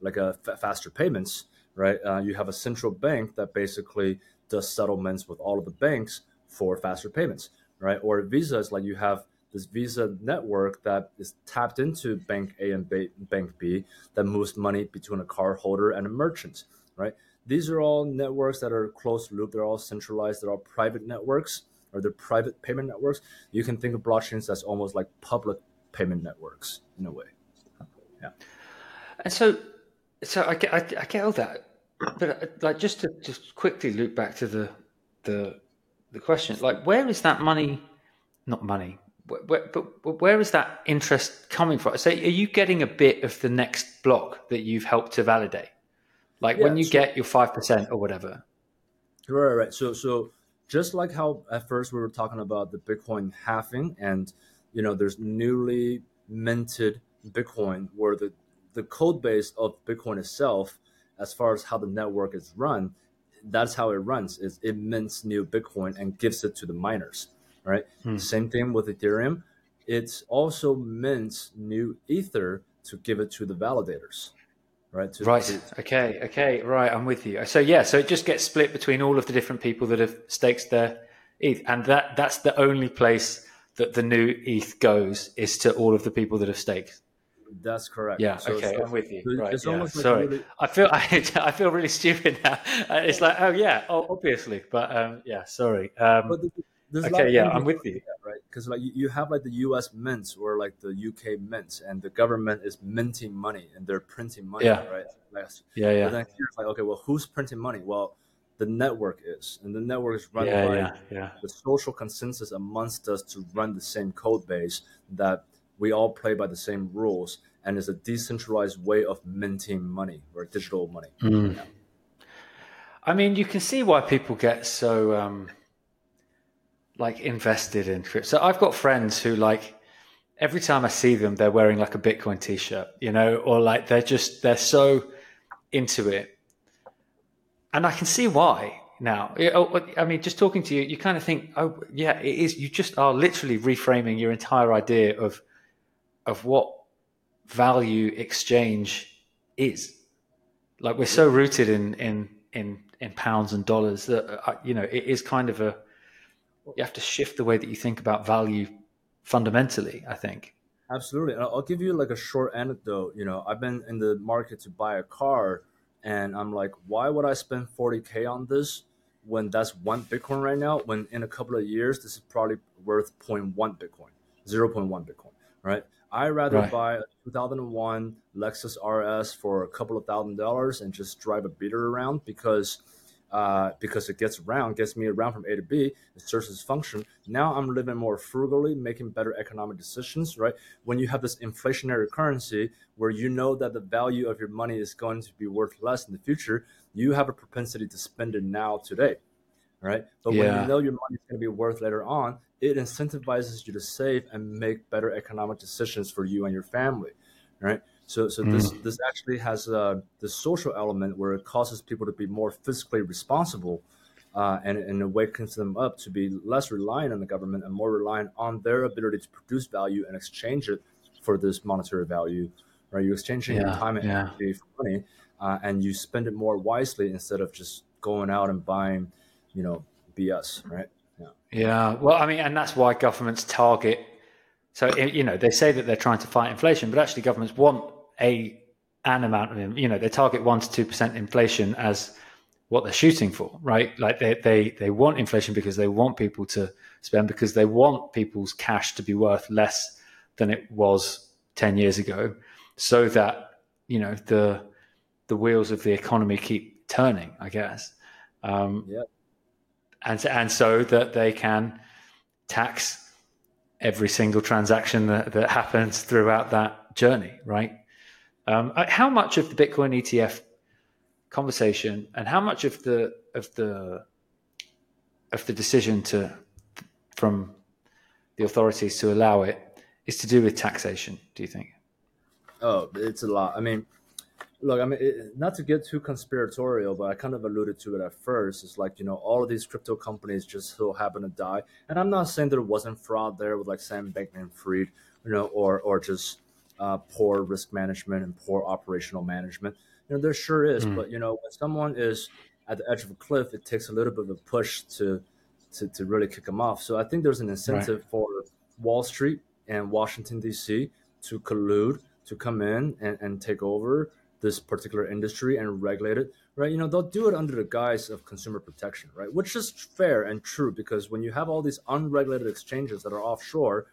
like a faster payments, right? Uh, you have a central bank that basically does settlements with all of the banks for faster payments, right? Or Visa is like you have this Visa network that is tapped into Bank A and ba- Bank B that moves money between a card holder and a merchant, right? These are all networks that are closed loop. They're all centralized. They're all private networks or they're private payment networks. You can think of blockchains as almost like public payment networks in a way. Yeah. And so, so I get, I, I get all that, but like just to just quickly loop back to the the the question, like where is that money? Not money, where, where, but where is that interest coming from? So, are you getting a bit of the next block that you've helped to validate? Like when you so- get your five percent or whatever. Right, right. So, so just like how at first we were talking about the Bitcoin halving, and you know, there's newly minted Bitcoin where the the code base of Bitcoin itself, as far as how the network is run, that's how it runs. Is it mints new Bitcoin and gives it to the miners, right? Hmm. Same thing with Ethereum. It also mints new Ether to give it to the validators, right? To, Right. to- Okay. Okay. Right. I'm with you. So yeah. So it just gets split between all of the different people that have staked their ETH, and that that's the only place that the new ETH goes is to all of the people that have staked. that's correct. Yeah. So- okay. so- I'm with you. Right. Yeah. like Sorry. really- I feel I, [LAUGHS] I feel really stupid now. It's like oh yeah, oh, obviously, but um, yeah. Sorry. Um, but th- there's okay. Yeah. I'm with you. right? Because like you, you have like the U.S. mints or like the U.K. mints, and the government is minting money and they're printing money, Yeah. right? Like, Yeah. But Yeah. then here it's like, okay, well, who's printing money? Well, the network is, and the network is run Yeah. by Yeah. Yeah. the social consensus amongst us to run the same code base that we all play by the same rules, and it's a decentralized way of minting money or digital money. Mm. I mean, you can see why people get so um, like invested in crypto. So I've got friends who like every time I see them, they're wearing like a Bitcoin T-shirt, you know, or like they're just they're so into it, and I can see why now. Oh, I mean, just talking to you, you kind of think, oh yeah, it is. You just are literally reframing your entire idea of of what value exchange is like we're so rooted in in in in pounds and dollars that uh, you know it is kind of a you have to shift the way that you think about value fundamentally i think Absolutely. And I'll give you like a short anecdote. You know, I've been in the market to buy a car and I'm like, why would I spend 40K on this when that's one Bitcoin right now? When in a couple of years, this is probably worth 0.1 Bitcoin, 0.1 Bitcoin, right? I'd rather Right. buy a 2001 Lexus RS for a couple of thousand dollars and just drive a beater around because uh, because it gets around, gets me around from A to B. It serves its function. Now I'm living more frugally, making better economic decisions, right? When you have this inflationary currency where you know that the value of your money is going to be worth less in the future, you have a propensity to spend it now today, right? But when you know your money is going to be worth later on, it incentivizes you to save and make better economic decisions for you and your family, right? So, so this this actually has uh, the social element where it causes people to be more fiscally responsible, uh, and, and it wakens them up to be less reliant on the government and more reliant on their ability to produce value and exchange it for this monetary value. Right? You're exchanging your time and yeah. energy for money, uh, and you spend it more wisely instead of just going out and buying, you know, BS. Right? Yeah. yeah well i mean and that's why governments target so you know they say that they're trying to fight inflation but actually governments want a an amount of you know they target 1 to 2% inflation as what they're shooting for right? Like they they they want inflation because they want people to spend because they want people's cash to be worth less than it was 10 years ago so that you know the the wheels of the economy keep turning i guess. Um Yeah. and and so that they can tax every single transaction that, that happens throughout that journey right um, uh, how much of the Bitcoin ETF conversation and how much of the of the of the decision to from the authorities to allow it is to do with taxation? Do you think? Oh, it's a lot. I mean, look, I mean, it, not to get too conspiratorial, but I kind of alluded to it at first. It's like, you know, all of these crypto companies just so happen to die. And I'm not saying there wasn't fraud there with like Sam Bankman Fried, you know, or, or just uh, poor risk management and poor operational management. You know, there sure is. Mm. But, you know, when someone is at the edge of a cliff, it takes a little bit of a push to, to, to really kick them off. So I think there's an incentive for Wall Street and Washington, D.C. to collude to come in and, and take over this particular industry and regulate it, right? You know, they'll do it under the guise of consumer protection, right? Which is fair and true because when you have all these unregulated exchanges that are offshore,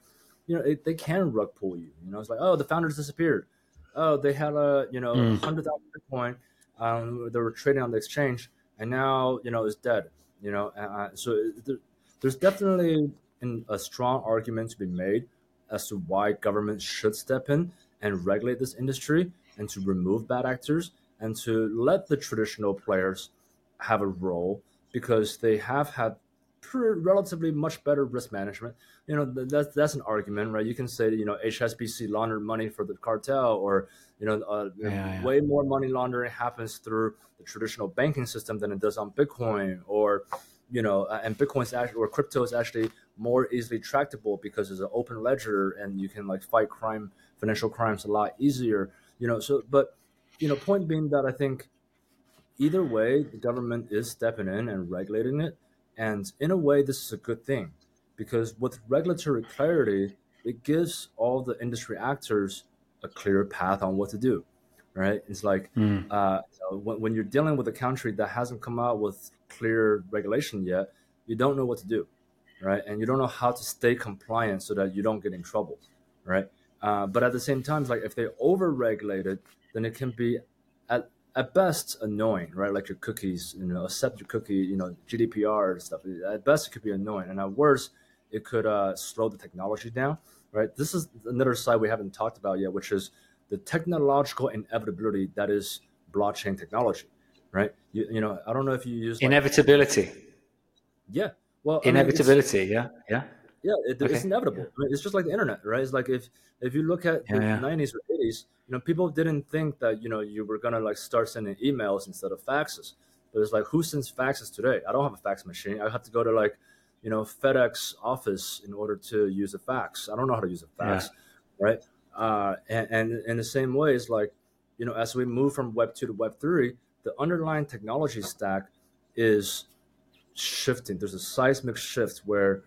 you know, it, they can rug pull you. You know, it's like, oh, the founders disappeared. Oh, they had a, you know, Mm. 100,000 Bitcoin. Um, they were trading on the exchange and now, you know, it's dead, you know. Uh, so it- there, there's definitely an, a strong argument to be made as to why government should step in and regulate this industry and to remove bad actors and to let the traditional players have a role because they have had relatively much better risk management. You know, that's that's an argument, right? You can say you know HSBC laundered money for the cartel, or you know, uh, Yeah, yeah. way more money laundering happens through the traditional banking system than it does on Bitcoin, or you know, and Bitcoin's actually or crypto is actually more easily tractable because it's an open ledger and you can like fight crime, financial crimes a lot easier. You know, so but you know, point being that I think either way, the government is stepping in and regulating it. And in a way, this is a good thing because with regulatory clarity, it gives all the industry actors a clear path on what to do. Right? It's like Mm. uh, when, when you're dealing with a country that hasn't come out with clear regulation yet, you don't know what to do, right? And you don't know how to stay compliant so that you don't get in trouble, right? Uh, but at the same time, like if they over-regulate it, then it can be at at best annoying, right? Like your cookies, you know, accept your cookie, you know, GDPR stuff. At best, it could be annoying, and at worst, it could uh, slow the technology down, right? This is another side we haven't talked about yet, which is the technological inevitability that is blockchain technology, right? You, you know, I don't know if you use like, Inevitability. yeah, well, I mean, Inevitability. Yeah. Yeah. yeah, it, Okay. it's inevitable. I mean, it's just like the internet, right? It's like if if you look at Yeah, the yeah. '90s or '80s, you know, people didn't think that you know you were gonna like start sending emails instead of faxes. But it's like, who sends faxes today? I don't have a fax machine. I have to go to like, you know, FedEx office in order to use a fax. I don't know how to use a fax, right? Uh, and, and in the same way, it's like, you know, as we move from Web two to Web three, the underlying technology stack is shifting. There's a seismic shift where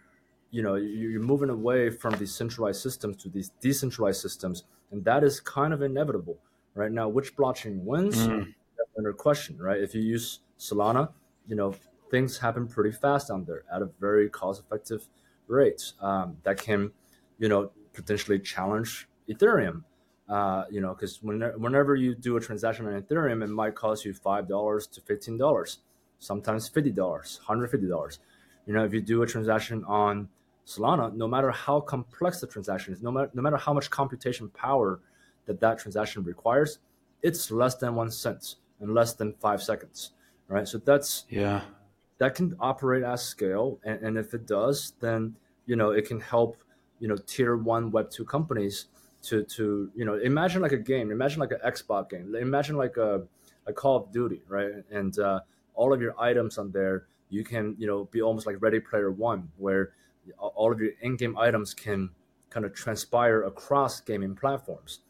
you know you- you're moving away from these centralized systems to these decentralized systems and that is kind of inevitable right now which blockchain wins Mm. that's under question right if you use solana you know things happen pretty fast down there at a very cost effective rate um, that can you know potentially challenge ethereum uh, you know because whenever, whenever you do a transaction on ethereum it might cost you five dollars to fifteen dollars sometimes fifty dollars hundred fifty dollars you know if you do a transaction on Solana, no matter how complex the transaction is, no matter no matter how much computation power that that transaction requires, it's less than one cent and less than five seconds, right? So that's Yeah. That can operate at scale, and, and if it does, then you know it can help you know tier one Web two companies to to you know imagine like a game, imagine like an Xbox game, imagine like a, a Call of Duty, right? And uh, all of your items on there, you can you know be almost like Ready Player One, where all of your in-game items can kind of transpire across gaming platforms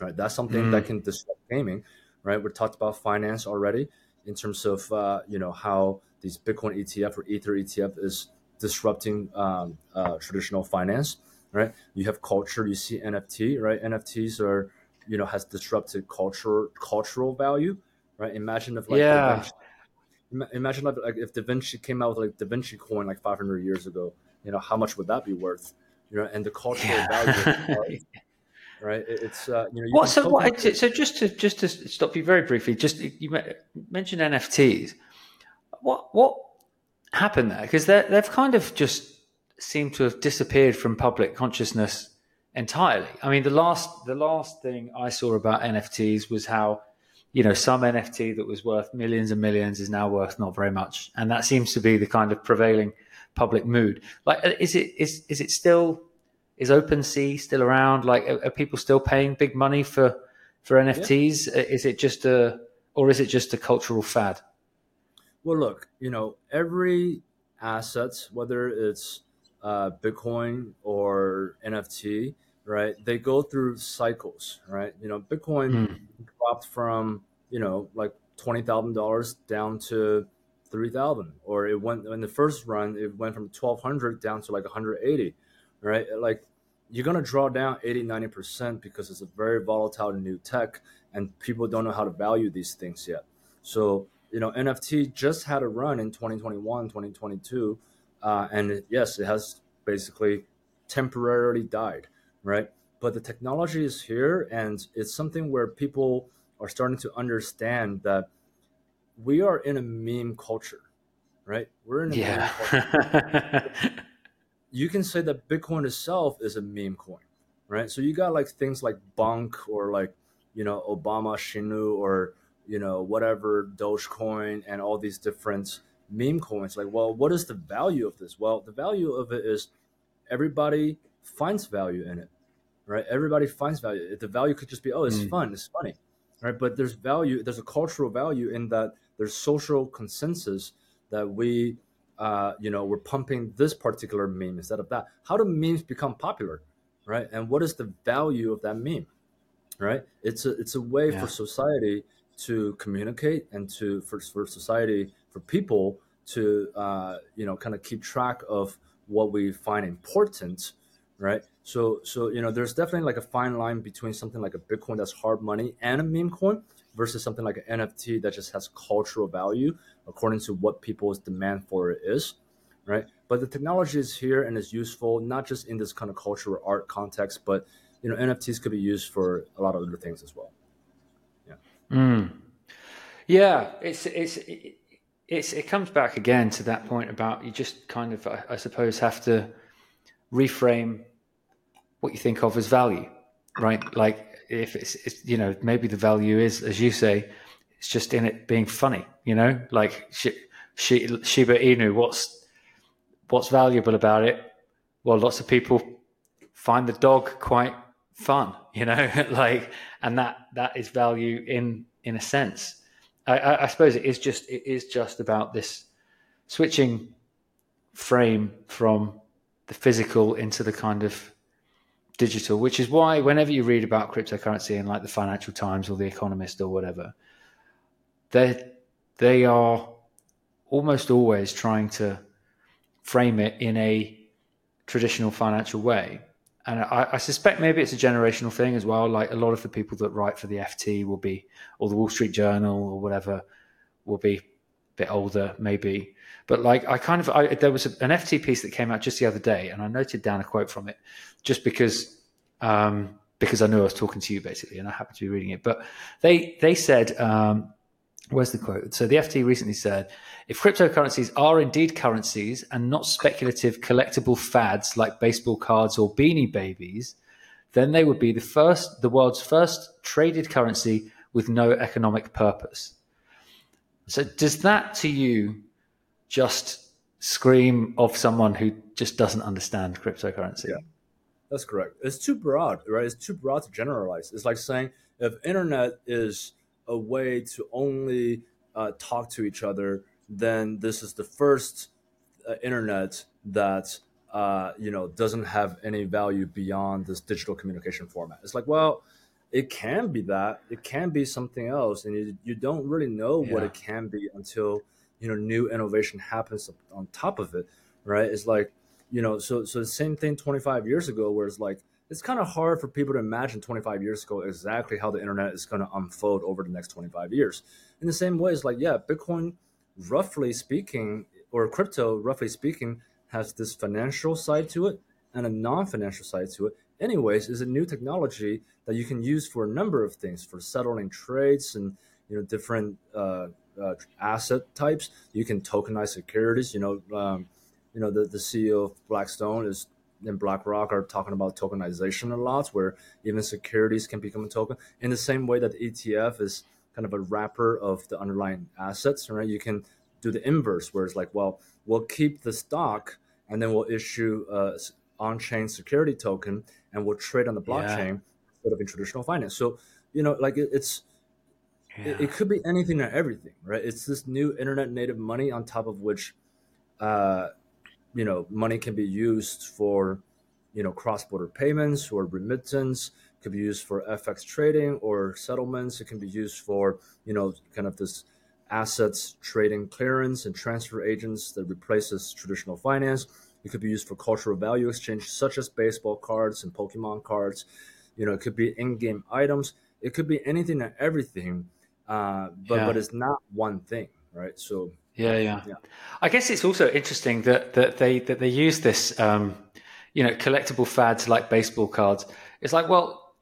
right? That's something that can disrupt gaming right? We talked about finance already in terms of uh, you know how these bitcoin etf or ether etf is disrupting um, uh, traditional finance right you have culture you see nft right nfts are you know has disrupted culture cultural value right imagine if like Yeah. Vinci- imagine if, like if da vinci came out with like da vinci coin like 500 years ago you know how much would that be worth you know and the cultural value Yeah. [LAUGHS] art, right It- it's uh, you know you What? So what? So just to just to stop you very briefly, just you mentioned NFTs. What what happened there? Because they they've kind of just seemed to have disappeared from public consciousness entirely. I mean, the last the last thing I saw about NFTs was how you know some NFT that was worth millions and millions is now worth not very much, and that seems to be the kind of prevailing public mood. Like, uh, is it is is it still is OpenSea still around? Like, are, are people still paying big money for for NFTs? Uh, Is it just a or is it just a cultural fad? Well, look, you know, every asset, whether it's uh, Bitcoin or NFT, right? They go through cycles, right? You know, Bitcoin dropped from you know like twenty thousand dollars down to three thousand, or it went in the first run, it went from twelve hundred down to like one hundred eighty, right? Like you're gonna draw down 80 90 percent because it's a very volatile new tech, and people don't know how to value these things yet. So you know, NFT just had a run in 2021, 2022, uh, and it- yes, it has basically temporarily died, right? But the technology is here, and it's something where people are starting to understand that we are in a meme culture, right? We're in a meme culture Yeah. [LAUGHS] you can say that Bitcoin itself is a meme coin, right? So you got like things like Bonk or like, you know, Obama Shinu or, you know, whatever Dogecoin and all these different, meme coins. Like, well, what is the value of this? Well, the value of it is everybody finds value in it, right? Everybody finds value. The value could just be, oh, it's Mm. fun, it's funny, right? But there's value. There's a cultural value in that. There's social consensus that we, uh, you know, we're pumping this particular meme instead of that. How do memes become popular, right? And what is the value of that meme, right? It's a it's a way Yeah. for society to communicate and to for, for society for people to uh, you know kind of keep track of what we find important right? So so you know there's definitely like a fine line between something like a bitcoin that's hard money and a meme coin versus something like an nft that just has cultural value according to what people's demand for it is right? But the technology is here and is useful not just in this kind of cultural art context but you know nfts could be used for a lot of other things as well Mm. Yeah, it's it's it, it's it comes back again to that point about you just kind of I, I suppose have to reframe what you think of as value, right? Like if it's, it's you know maybe the value is as you say, it's just in it being funny, you know, like Shi- Shiba Inu. What's what's valuable about it? Well, lots of people find the dog quite fun, you know, [LAUGHS] like, and that that is value in in a sense. I, I, I suppose it is just it is just about this switching frame from the physical into the kind of digital, which is why whenever you read about cryptocurrency in like the Financial Times or the Economist or whatever, they they are almost always trying to frame it in a traditional financial way. And I, I suspect maybe it's a generational thing as well. Like a lot of the people that write for the FT will be, or the Wall Street Journal or whatever, will be a bit older, maybe. But like I kind of, I, there was an FT piece that came out just the other day, and I noted down a quote from it, just because, um, because I knew I was talking to you basically, and I happened to be reading it. But they they said, um, where's the quote? So the FT recently said, if cryptocurrencies are indeed currencies and not speculative collectible fads like baseball cards or beanie babies, then they would be the first, the world's first traded currency with no economic purpose. So does that to you just scream of someone who just doesn't understand cryptocurrency? Yeah. That's correct. It's too broad, right? It's too broad to generalize. It's like saying if internet is a way to only uh, talk to each other, then this is the first uh, internet that uh, you know doesn't have any value beyond this digital communication format. It's like, well, it can be that. It can be something else, and you, you don't really know what it can be until you know new innovation happens on top of it, right? It's like you know, so so the same thing 25 years ago, where it's like it's kind of hard for people to imagine 25 years ago exactly how the internet is going to unfold over the next 25 years. In the same way, it's like yeah, Bitcoin, roughly speaking, or crypto, roughly speaking, has this financial side to it and a non-financial side to it. Anyways, is a new technology that you can use for a number of things, for settling trades and you know different uh, uh, asset types. You can tokenize securities. You know, um, you know the, the CEO of Blackstone is and BlackRock are talking about tokenization a lot, where even securities can become a token. In the same way that ETF is kind of a wrapper of the underlying assets, right? You can do the inverse, where it's like, well, we'll keep the stock and then we'll issue a on-chain security token and we'll trade on the Yeah. blockchain instead of in traditional finance. So, you know, like it, it's Yeah. it, it could be anything and everything, right? It's this new internet native money on top of which, uh, you know, money can be used for, you know, cross border payments or remittance. it Could be used for FX trading or settlements. It can be used for, you know, kind of this assets trading clearance and transfer agents that replaces traditional finance. It could be used for cultural value exchange, such as baseball cards and Pokemon cards. You know, it could be in-game items. It could be anything and everything, uh, but Yeah. but it's not one thing, right? So Yeah, yeah. I guess it's also interesting that that they that they use this, um, you know, collectible fads like baseball cards. It's like, well,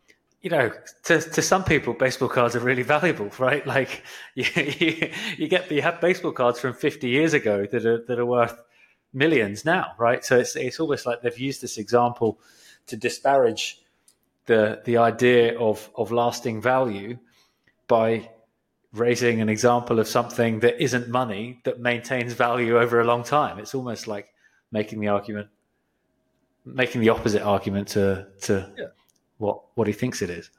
you know, to to some people, baseball cards are really valuable, [LAUGHS] right? Like, you [LAUGHS] you, you get you have baseball cards from fifty years ago that are that are worth millions now, right? So it's it's almost like they've used this example to disparage the the idea of of lasting value by raising an example of something that isn't money that maintains value over a long time. It's almost like making the argument, making the opposite argument to to Yeah. what what he thinks it is.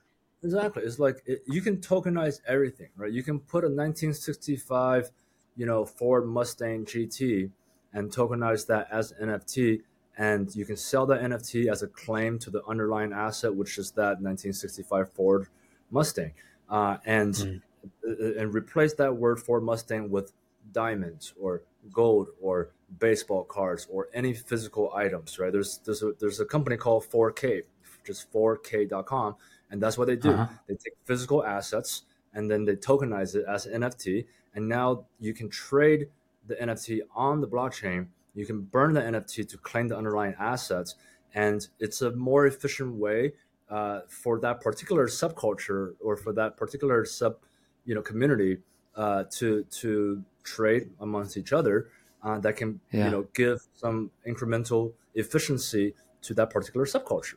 Exactly. It's like it, you can tokenize everything, right? You can put a 1965, you know, Ford Mustang GT and tokenize that as NFT, and you can sell that NFT as a claim to the underlying asset, which is that 1965 Ford Mustang, uh, and Mm. Uh, and replace that word Ford Mustang with diamonds or gold or baseball cards or any physical items, right? There's there's a there's a company called 4K, just 4K.com, and that's what they do. Uh-huh. They take physical assets and then they tokenize it as an NFT, and now you can trade the NFT on the blockchain. You can burn the NFT to claim the underlying assets, and it's a more efficient way uh, for that particular subculture or for that particular sub, you know, community uh, to to trade amongst each other. Uh, that can Yeah. you know give some incremental efficiency to that particular subculture,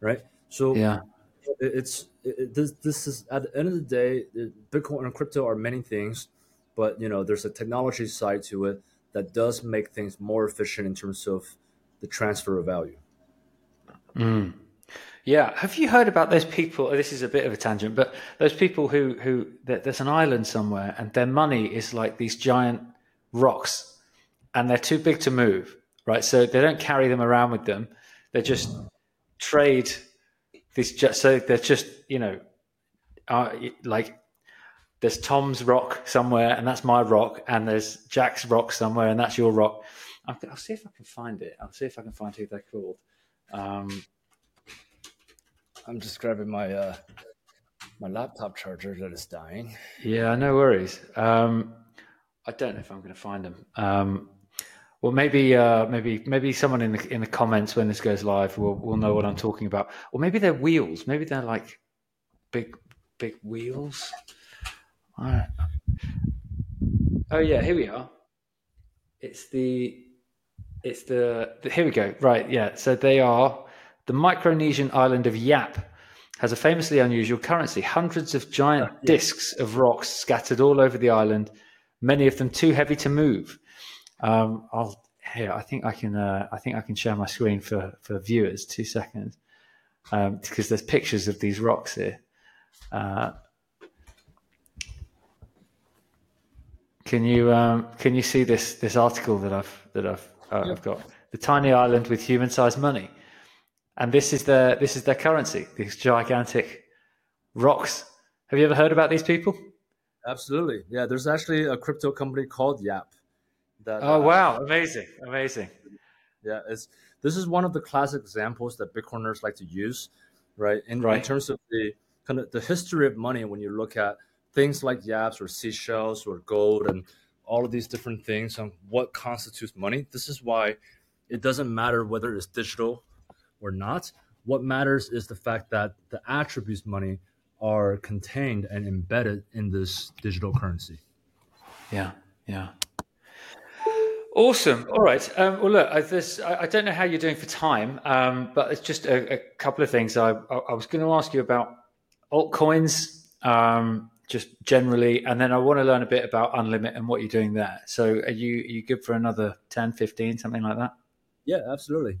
right? So Yeah, it- it's it, this this is at the end of the day bitcoin and crypto are many things but you know there's a technology side to it that does make things more efficient in terms of the transfer of value yeah. Have you heard about those people? This is a bit of a tangent, but those people who who there's an island somewhere and their money is like these giant rocks, and they're too big to move, right? So they don't carry them around with them. They just trade this. Just so they're just you know, uh, like there's Tom's rock somewhere, and that's my rock, and there's Jack's rock somewhere, and that's your rock. I'll, I'll see if I can find it. I'll see if I can find who they're called. Um, i'm just grabbing my uh my laptop charger that is dying yeah, no worries. Um, I don't know if I'm going to find them. Um, well, maybe, uh, maybe, maybe someone in the in the comments when this goes live will will know what I'm talking about. Or maybe they're wheels. Maybe they're like big, big wheels. Right. Oh yeah, here we are. It's the, it's the, the. Here we go. Right. Yeah. So they are the Micronesian island of Yap. Has a famously unusual currency. Hundreds of giant discs of rocks scattered all over the island, many of them too heavy to move. Um, I'll here. I think I can. Uh, I think I can share my screen for for viewers. Two seconds, um, because there's pictures of these rocks here. Uh, can you um, can you see this this article that I've that I've uh, I've got the tiny island with human sized money, and this is their this is their currency. These gigantic rocks. Have you ever heard about these people? absolutely yeah there's actually a crypto company called yap that Oh uh, wow! Amazing, amazing. Yeah, it's this is one of the classic examples that Bitcoiners like to use, right? In, in terms of the kind of the history of money, when you look at things like yaps or seashells or gold and all of these different things on what constitutes money. This is why it doesn't matter whether it's digital or not. What matters is the fact that the attributes money are contained and embedded in this digital currency. Yeah, yeah. Awesome. All right. Um, well, look, I, this, I, I don't know how you're doing for time, um, but it's just a, a couple of things. I, I, I was going to ask you about altcoins, um, just generally, and then I want to learn a bit about Unlimit and what you're doing there. So, are you are you good for another 10, 15, something like that? Yeah, absolutely.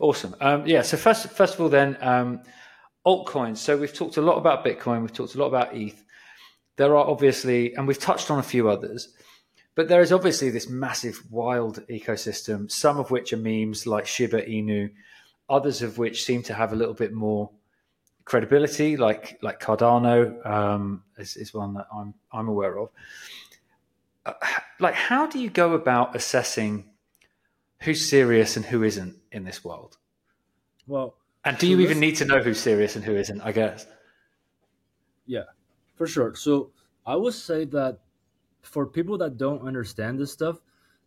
Awesome. Um, yeah. So first, first of all, then um, altcoins. So we've talked a lot about Bitcoin. We've talked a lot about ETH. There are obviously, and we've touched on a few others, but there is obviously this massive, wild ecosystem. Some of which are memes like Shiba Inu, others of which seem to have a little bit more credibility, like like Cardano um, is, is one that I'm I'm aware of. Uh, like, how do you go about assessing who's serious and who isn't in this world? Well, And do you even need to know who's serious and who isn't? I guess. Yeah, for sure. So I would say that for people that don't understand this stuff,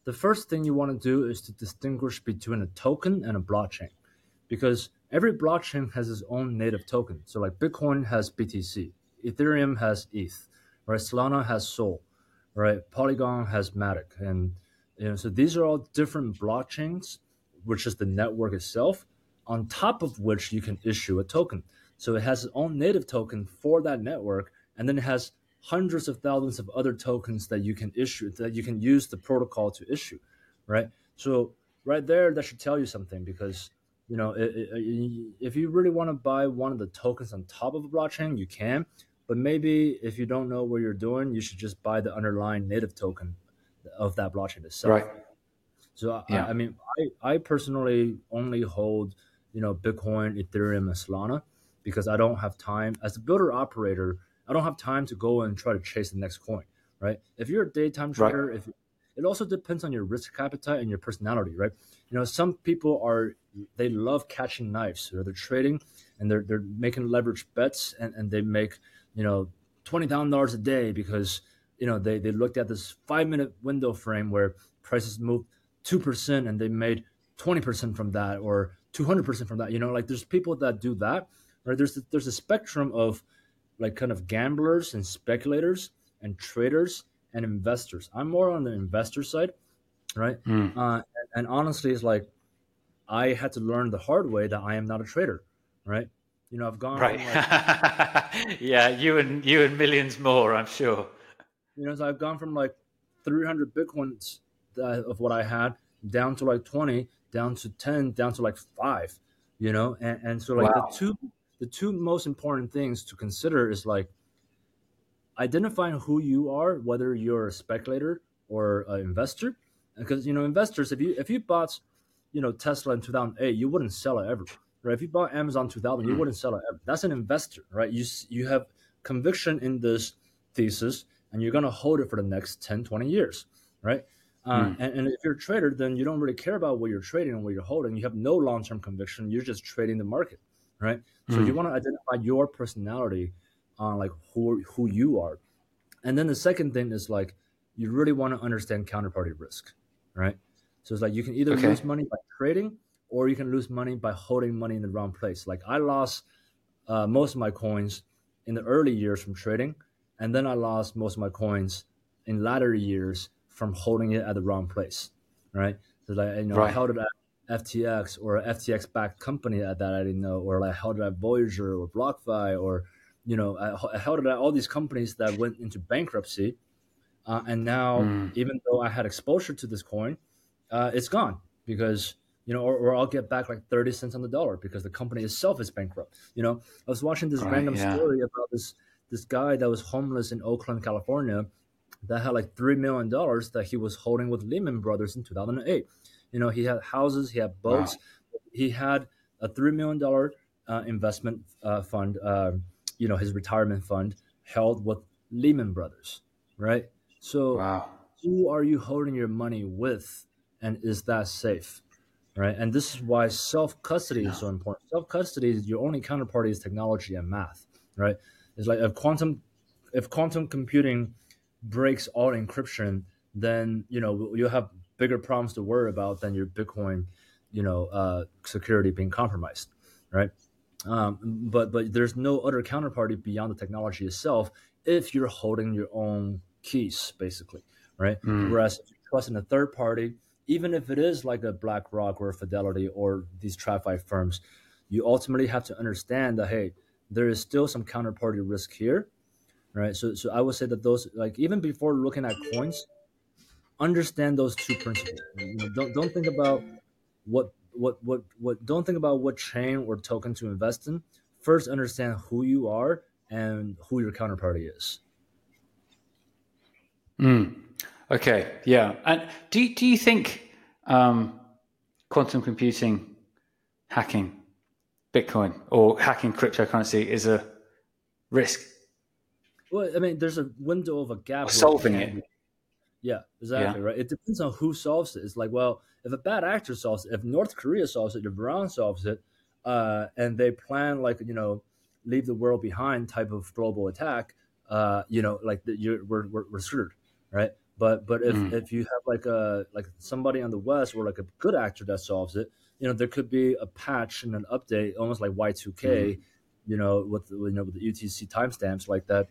the first thing you want to do is to distinguish between a token and a blockchain, because every blockchain has its own native token. So like Bitcoin has BTC, Ethereum has ETH, right? Solana has Sol, right? Polygon has Matic, and you know, so these are all different blockchains, which is the network itself, on top of which you can issue a token. So it has its own native token for that network, and then it has hundreds of thousands of other tokens that you can issue that you can use the protocol to issue, right? So right there, that should tell you something because you know i i if you really want to buy one of the tokens on top of a blockchain, you can. But maybe if you don't know what you're doing, you should just buy the underlying native token of that blockchain itself. Right. So I- Yeah. I, I mean, I, I personally only hold, you know, Bitcoin, Ethereum, and Solana because I don't have time as a builder operator. I don't have time to go and try to chase the next coin, right? If you're a daytime Right. trader, if it also depends on your risk appetite and your personality, right? You know, some people are they love catching knives. Or they're trading and they're they're making leverage bets and, and they make, you know, twenty thousand dollars a day because you know they, they looked at this five minute window frame where prices moved two percent and they made twenty percent from that or two hundred percent from that. You know, like there's people that do that. Right? There's there's a spectrum of like kind of gamblers and speculators and traders and investors. I'm more on the investor side, right? Mm. Uh, and, and honestly, it's like I had to learn the hard way that I am not a trader, right? You know, I've gone Right. like, [LAUGHS] yeah, you and you and millions more, I'm sure. You know, so I've gone from like 300 bitcoins of what I had down to like 20, down to 10, down to like five, you know, and, and so like Wow. the two the two most important things to consider is like identifying who you are, whether you're a speculator or an investor, because you know investors, if you if you bought, you know, Tesla in 2008, you wouldn't sell it ever, right? If you bought Amazon 2000, you Mm. wouldn't sell it ever. That's an investor, right? You you have conviction in this thesis, and you're gonna hold it for the next 10, 20 years, right? Uh, Mm. and, and if you're a trader, then you don't really care about what you're trading and what you're holding. You have no long-term conviction. You're just trading the market, right? So you Mm. want to identify your personality on like who who you are, and then the second thing is like you really want to understand counterparty risk, right? So it's like you can either Okay. lose money by trading or you can lose money by holding money in the wrong place. Like I lost uh, most of my coins in the early years from trading, and then I lost most of my coins in latter years from holding it at the wrong place, right? So like you know, I held it at FTX or FTX backed company at that I didn't know, or like held it at Voyager or BlockFi, or you know, I, I held it at all these companies that went into bankruptcy, uh, and now Mm. even though I had exposure to this coin, uh, it's gone because you know, or, or I'll get back like thirty cents on the dollar because the company itself is bankrupt. You know, I was watching this Right, random yeah. story about this this guy that was homeless in Oakland, California, that had like three million dollars that he was holding with Lehman Brothers in two thousand and eight. You know, he had houses, he had boats, he had a three million dollar uh, investment uh, fund. Uh, you know, his retirement fund held with Lehman Brothers, right? So Wow. who are you holding your money with and is that safe right and this is why self custody is so important self custody is your only counterparty is technology and math right it's like if quantum if quantum computing breaks all encryption then you know you'll have bigger problems to worry about than your bitcoin you know uh, security being compromised right um, but but there's no other counterparty beyond the technology itself if you're holding your own keys basically right Mm. whereas if you trust in a third party even if it is like a blackrock or fidelity or these TradFi firms you ultimately have to understand that hey there is still some counterparty risk here right? So so i would say that those like even before looking at coins understand those two principles. You know, don't don't think about what what what what don't think about what chain or token to invest in. First understand who you are and who your counterparty is. Mm. Okay, yeah. And do you- do you think um, quantum computing, hacking Bitcoin or hacking cryptocurrency is a risk? well i mean there's a window of a gap Or solving it. yeah exactly right it depends on who solves it it's like well if a bad actor solves it if north korea solves it if iran solves it uh, and they plan like you know leave the world behind type of global attack uh, you know like the, you're, we're, we're, we're screwed right but but if, Mm. if you have like a like somebody on the west or like a good actor that solves it you know there could be a patch and an update almost like y2k you know with the- you know with the utc timestamps like that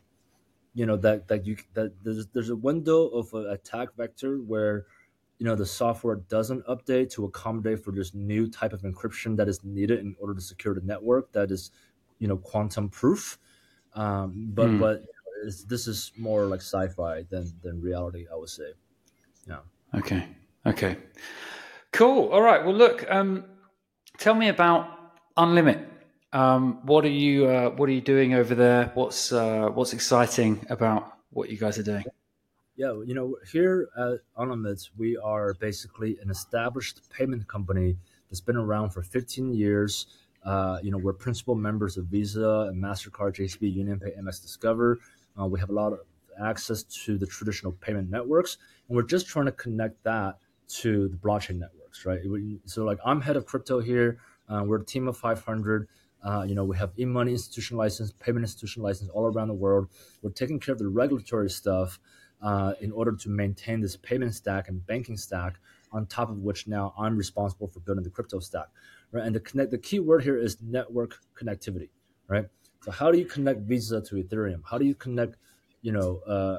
you know that that you that there's there's a window of an attack vector where you know the software doesn't update to accommodate for this new type of encryption that is needed in order to secure the network that is you know quantum proof um, but Hmm. but it's, this is more like sci-fi than than reality. I would say. Yeah. Okay. Okay. Cool. All right. Well, look. Um, tell me about Unlimit. Um, what are you uh, What are you doing over there? What's uh, What's exciting about what you guys are doing? Yeah, you know, here at Unlimit, we are basically an established payment company that's been around for 15 years. Uh, you know, we're principal members of Visa and Mastercard, JCB, UnionPay, MS Discover. Uh, we have a lot of access to the traditional payment networks, and we're just trying to connect that to the blockchain right? So, like, I'm head of crypto here. Uh, we're a team of 500. Uh, you know, we have e-money institution license, payment institution license all around the world. We're taking care of the regulatory stuff uh, in order to maintain this payment stack and banking stack. On top of which, now I'm responsible for building the crypto stack, right? And the connect, the key word here is network connectivity, right? So, how do you connect Visa to Ethereum? How do you connect, you know, uh,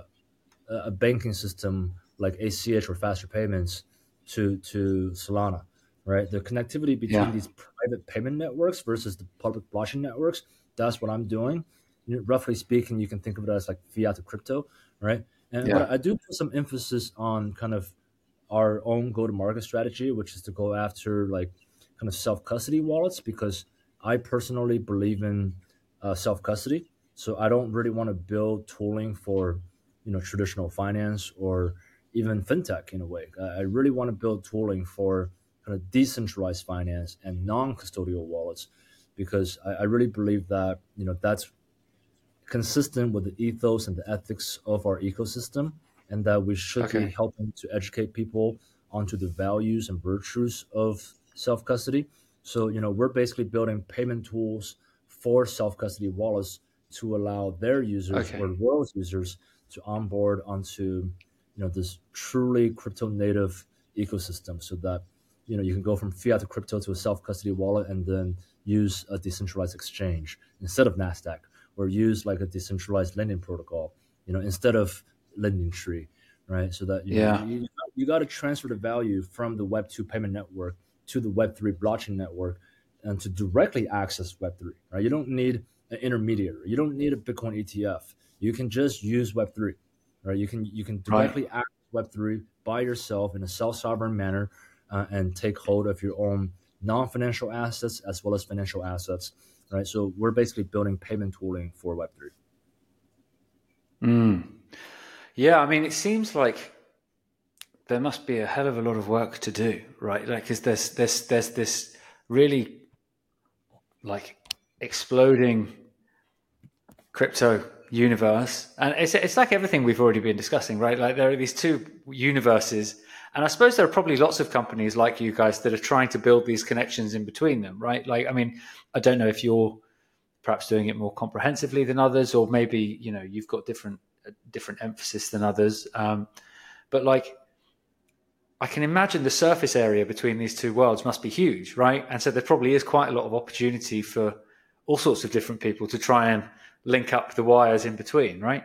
a banking system like ACH or faster payments to to Solana, right? The connectivity between Yeah. these private payment networks versus the public blockchain networks. That's what I'm doing. You know, roughly speaking, you can think of it as like fiat to crypto, right? And Yeah. I do put some emphasis on kind of our own go-to-market strategy, which is to go after like kind of self-custody wallets because I personally believe in uh, self-custody. So I don't really want to build tooling for you know traditional finance or even fintech in a way. I really want to build tooling for kind of decentralized finance and non-custodial wallets because I, I really believe that you know that's consistent with the ethos and the ethics of our ecosystem and that we should Okay. be helping to educate people onto the values and virtues of self-custody so you know we're basically building payment tools for self-custody wallets to allow their users Okay. or the world's users to onboard onto you know this truly crypto native ecosystem so that you know you can go from fiat to crypto to a self-custody wallet and then use a decentralized exchange instead of nasdaq or use like a decentralized lending protocol you know instead of lending tree right? So that you know, Yeah. you, you got to transfer the value from the web 2 payment network to the web 3 blockchain network and to directly access web 3 right? You don't need an intermediary. You don't need a bitcoin etf you can just use web 3 right you can you can Right. directly access web 3 by yourself in a self-sovereign manner uh, and take hold of your own non-financial assets as well as financial assets right so we're basically building payment tooling for web 3 Mm. Yeah, I mean, it seems like there must be a hell of a lot of work to do, right? Like, because there's there's there's this really like exploding crypto universe, and it's it's like everything we've already been discussing, right? Like there are these two universes, and I suppose there are probably lots of companies like you guys that are trying to build these connections in between them, right? Like, I mean, I don't know if you're perhaps doing it more comprehensively than others, or maybe you know you've got different different emphasis than others. Um, but like, I can imagine the surface area between these two worlds must be huge, right? And so there probably is quite a lot of opportunity for all sorts of different people to try and link up the wires in between, right?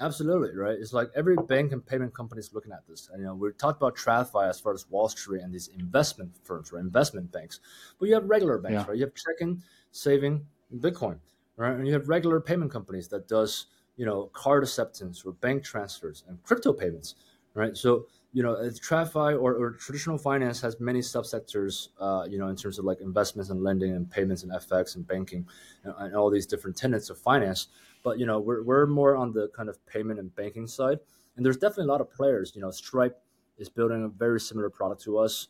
Absolutely, right? It's like every bank and payment company is looking at this. And, you know, we talked about TradFi as far as Wall Street and these investment firms, or Investment banks. But you have regular banks, Yeah. right? You have checking, saving, Bitcoin, right? And you have regular payment companies that does, you know, card acceptance or bank transfers and crypto payments, right? So, you know, it's TradFi or, or traditional finance has many subsectors, uh, you know, in terms of like investments and lending and payments and FX and banking and, and all these different tenets of finance. But you know we're, we're more on the kind of payment and banking side. And there's definitely a lot of players you know stripe is building a very similar product to us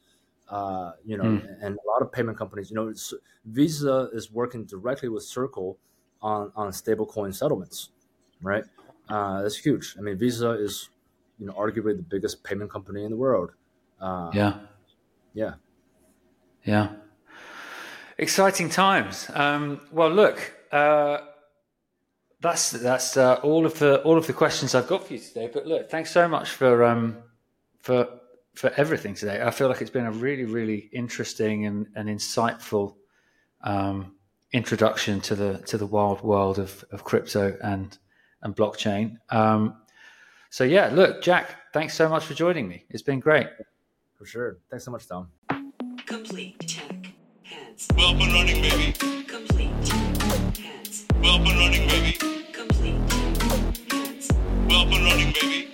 uh, you know and a lot of payment companies you know it's, visa is working directly with circle on on stablecoin settlements right? Uh, that's huge. I mean visa is you know arguably the biggest payment company in the world uh, Yeah, yeah yeah. Exciting times. Um, well, look, uh, that's that's uh, all of the all of the questions I've got for you today. But look, thanks so much for um, for for everything today. I feel like it's been a really really interesting and, and insightful um, introduction to the to the wild world of, of crypto and and blockchain. Um, so yeah, look, Jack, thanks so much for joining me. It's been great. For sure. Thanks so much, Tom. Complete Well running, baby. Complete Well running, baby. Complete Well running, baby.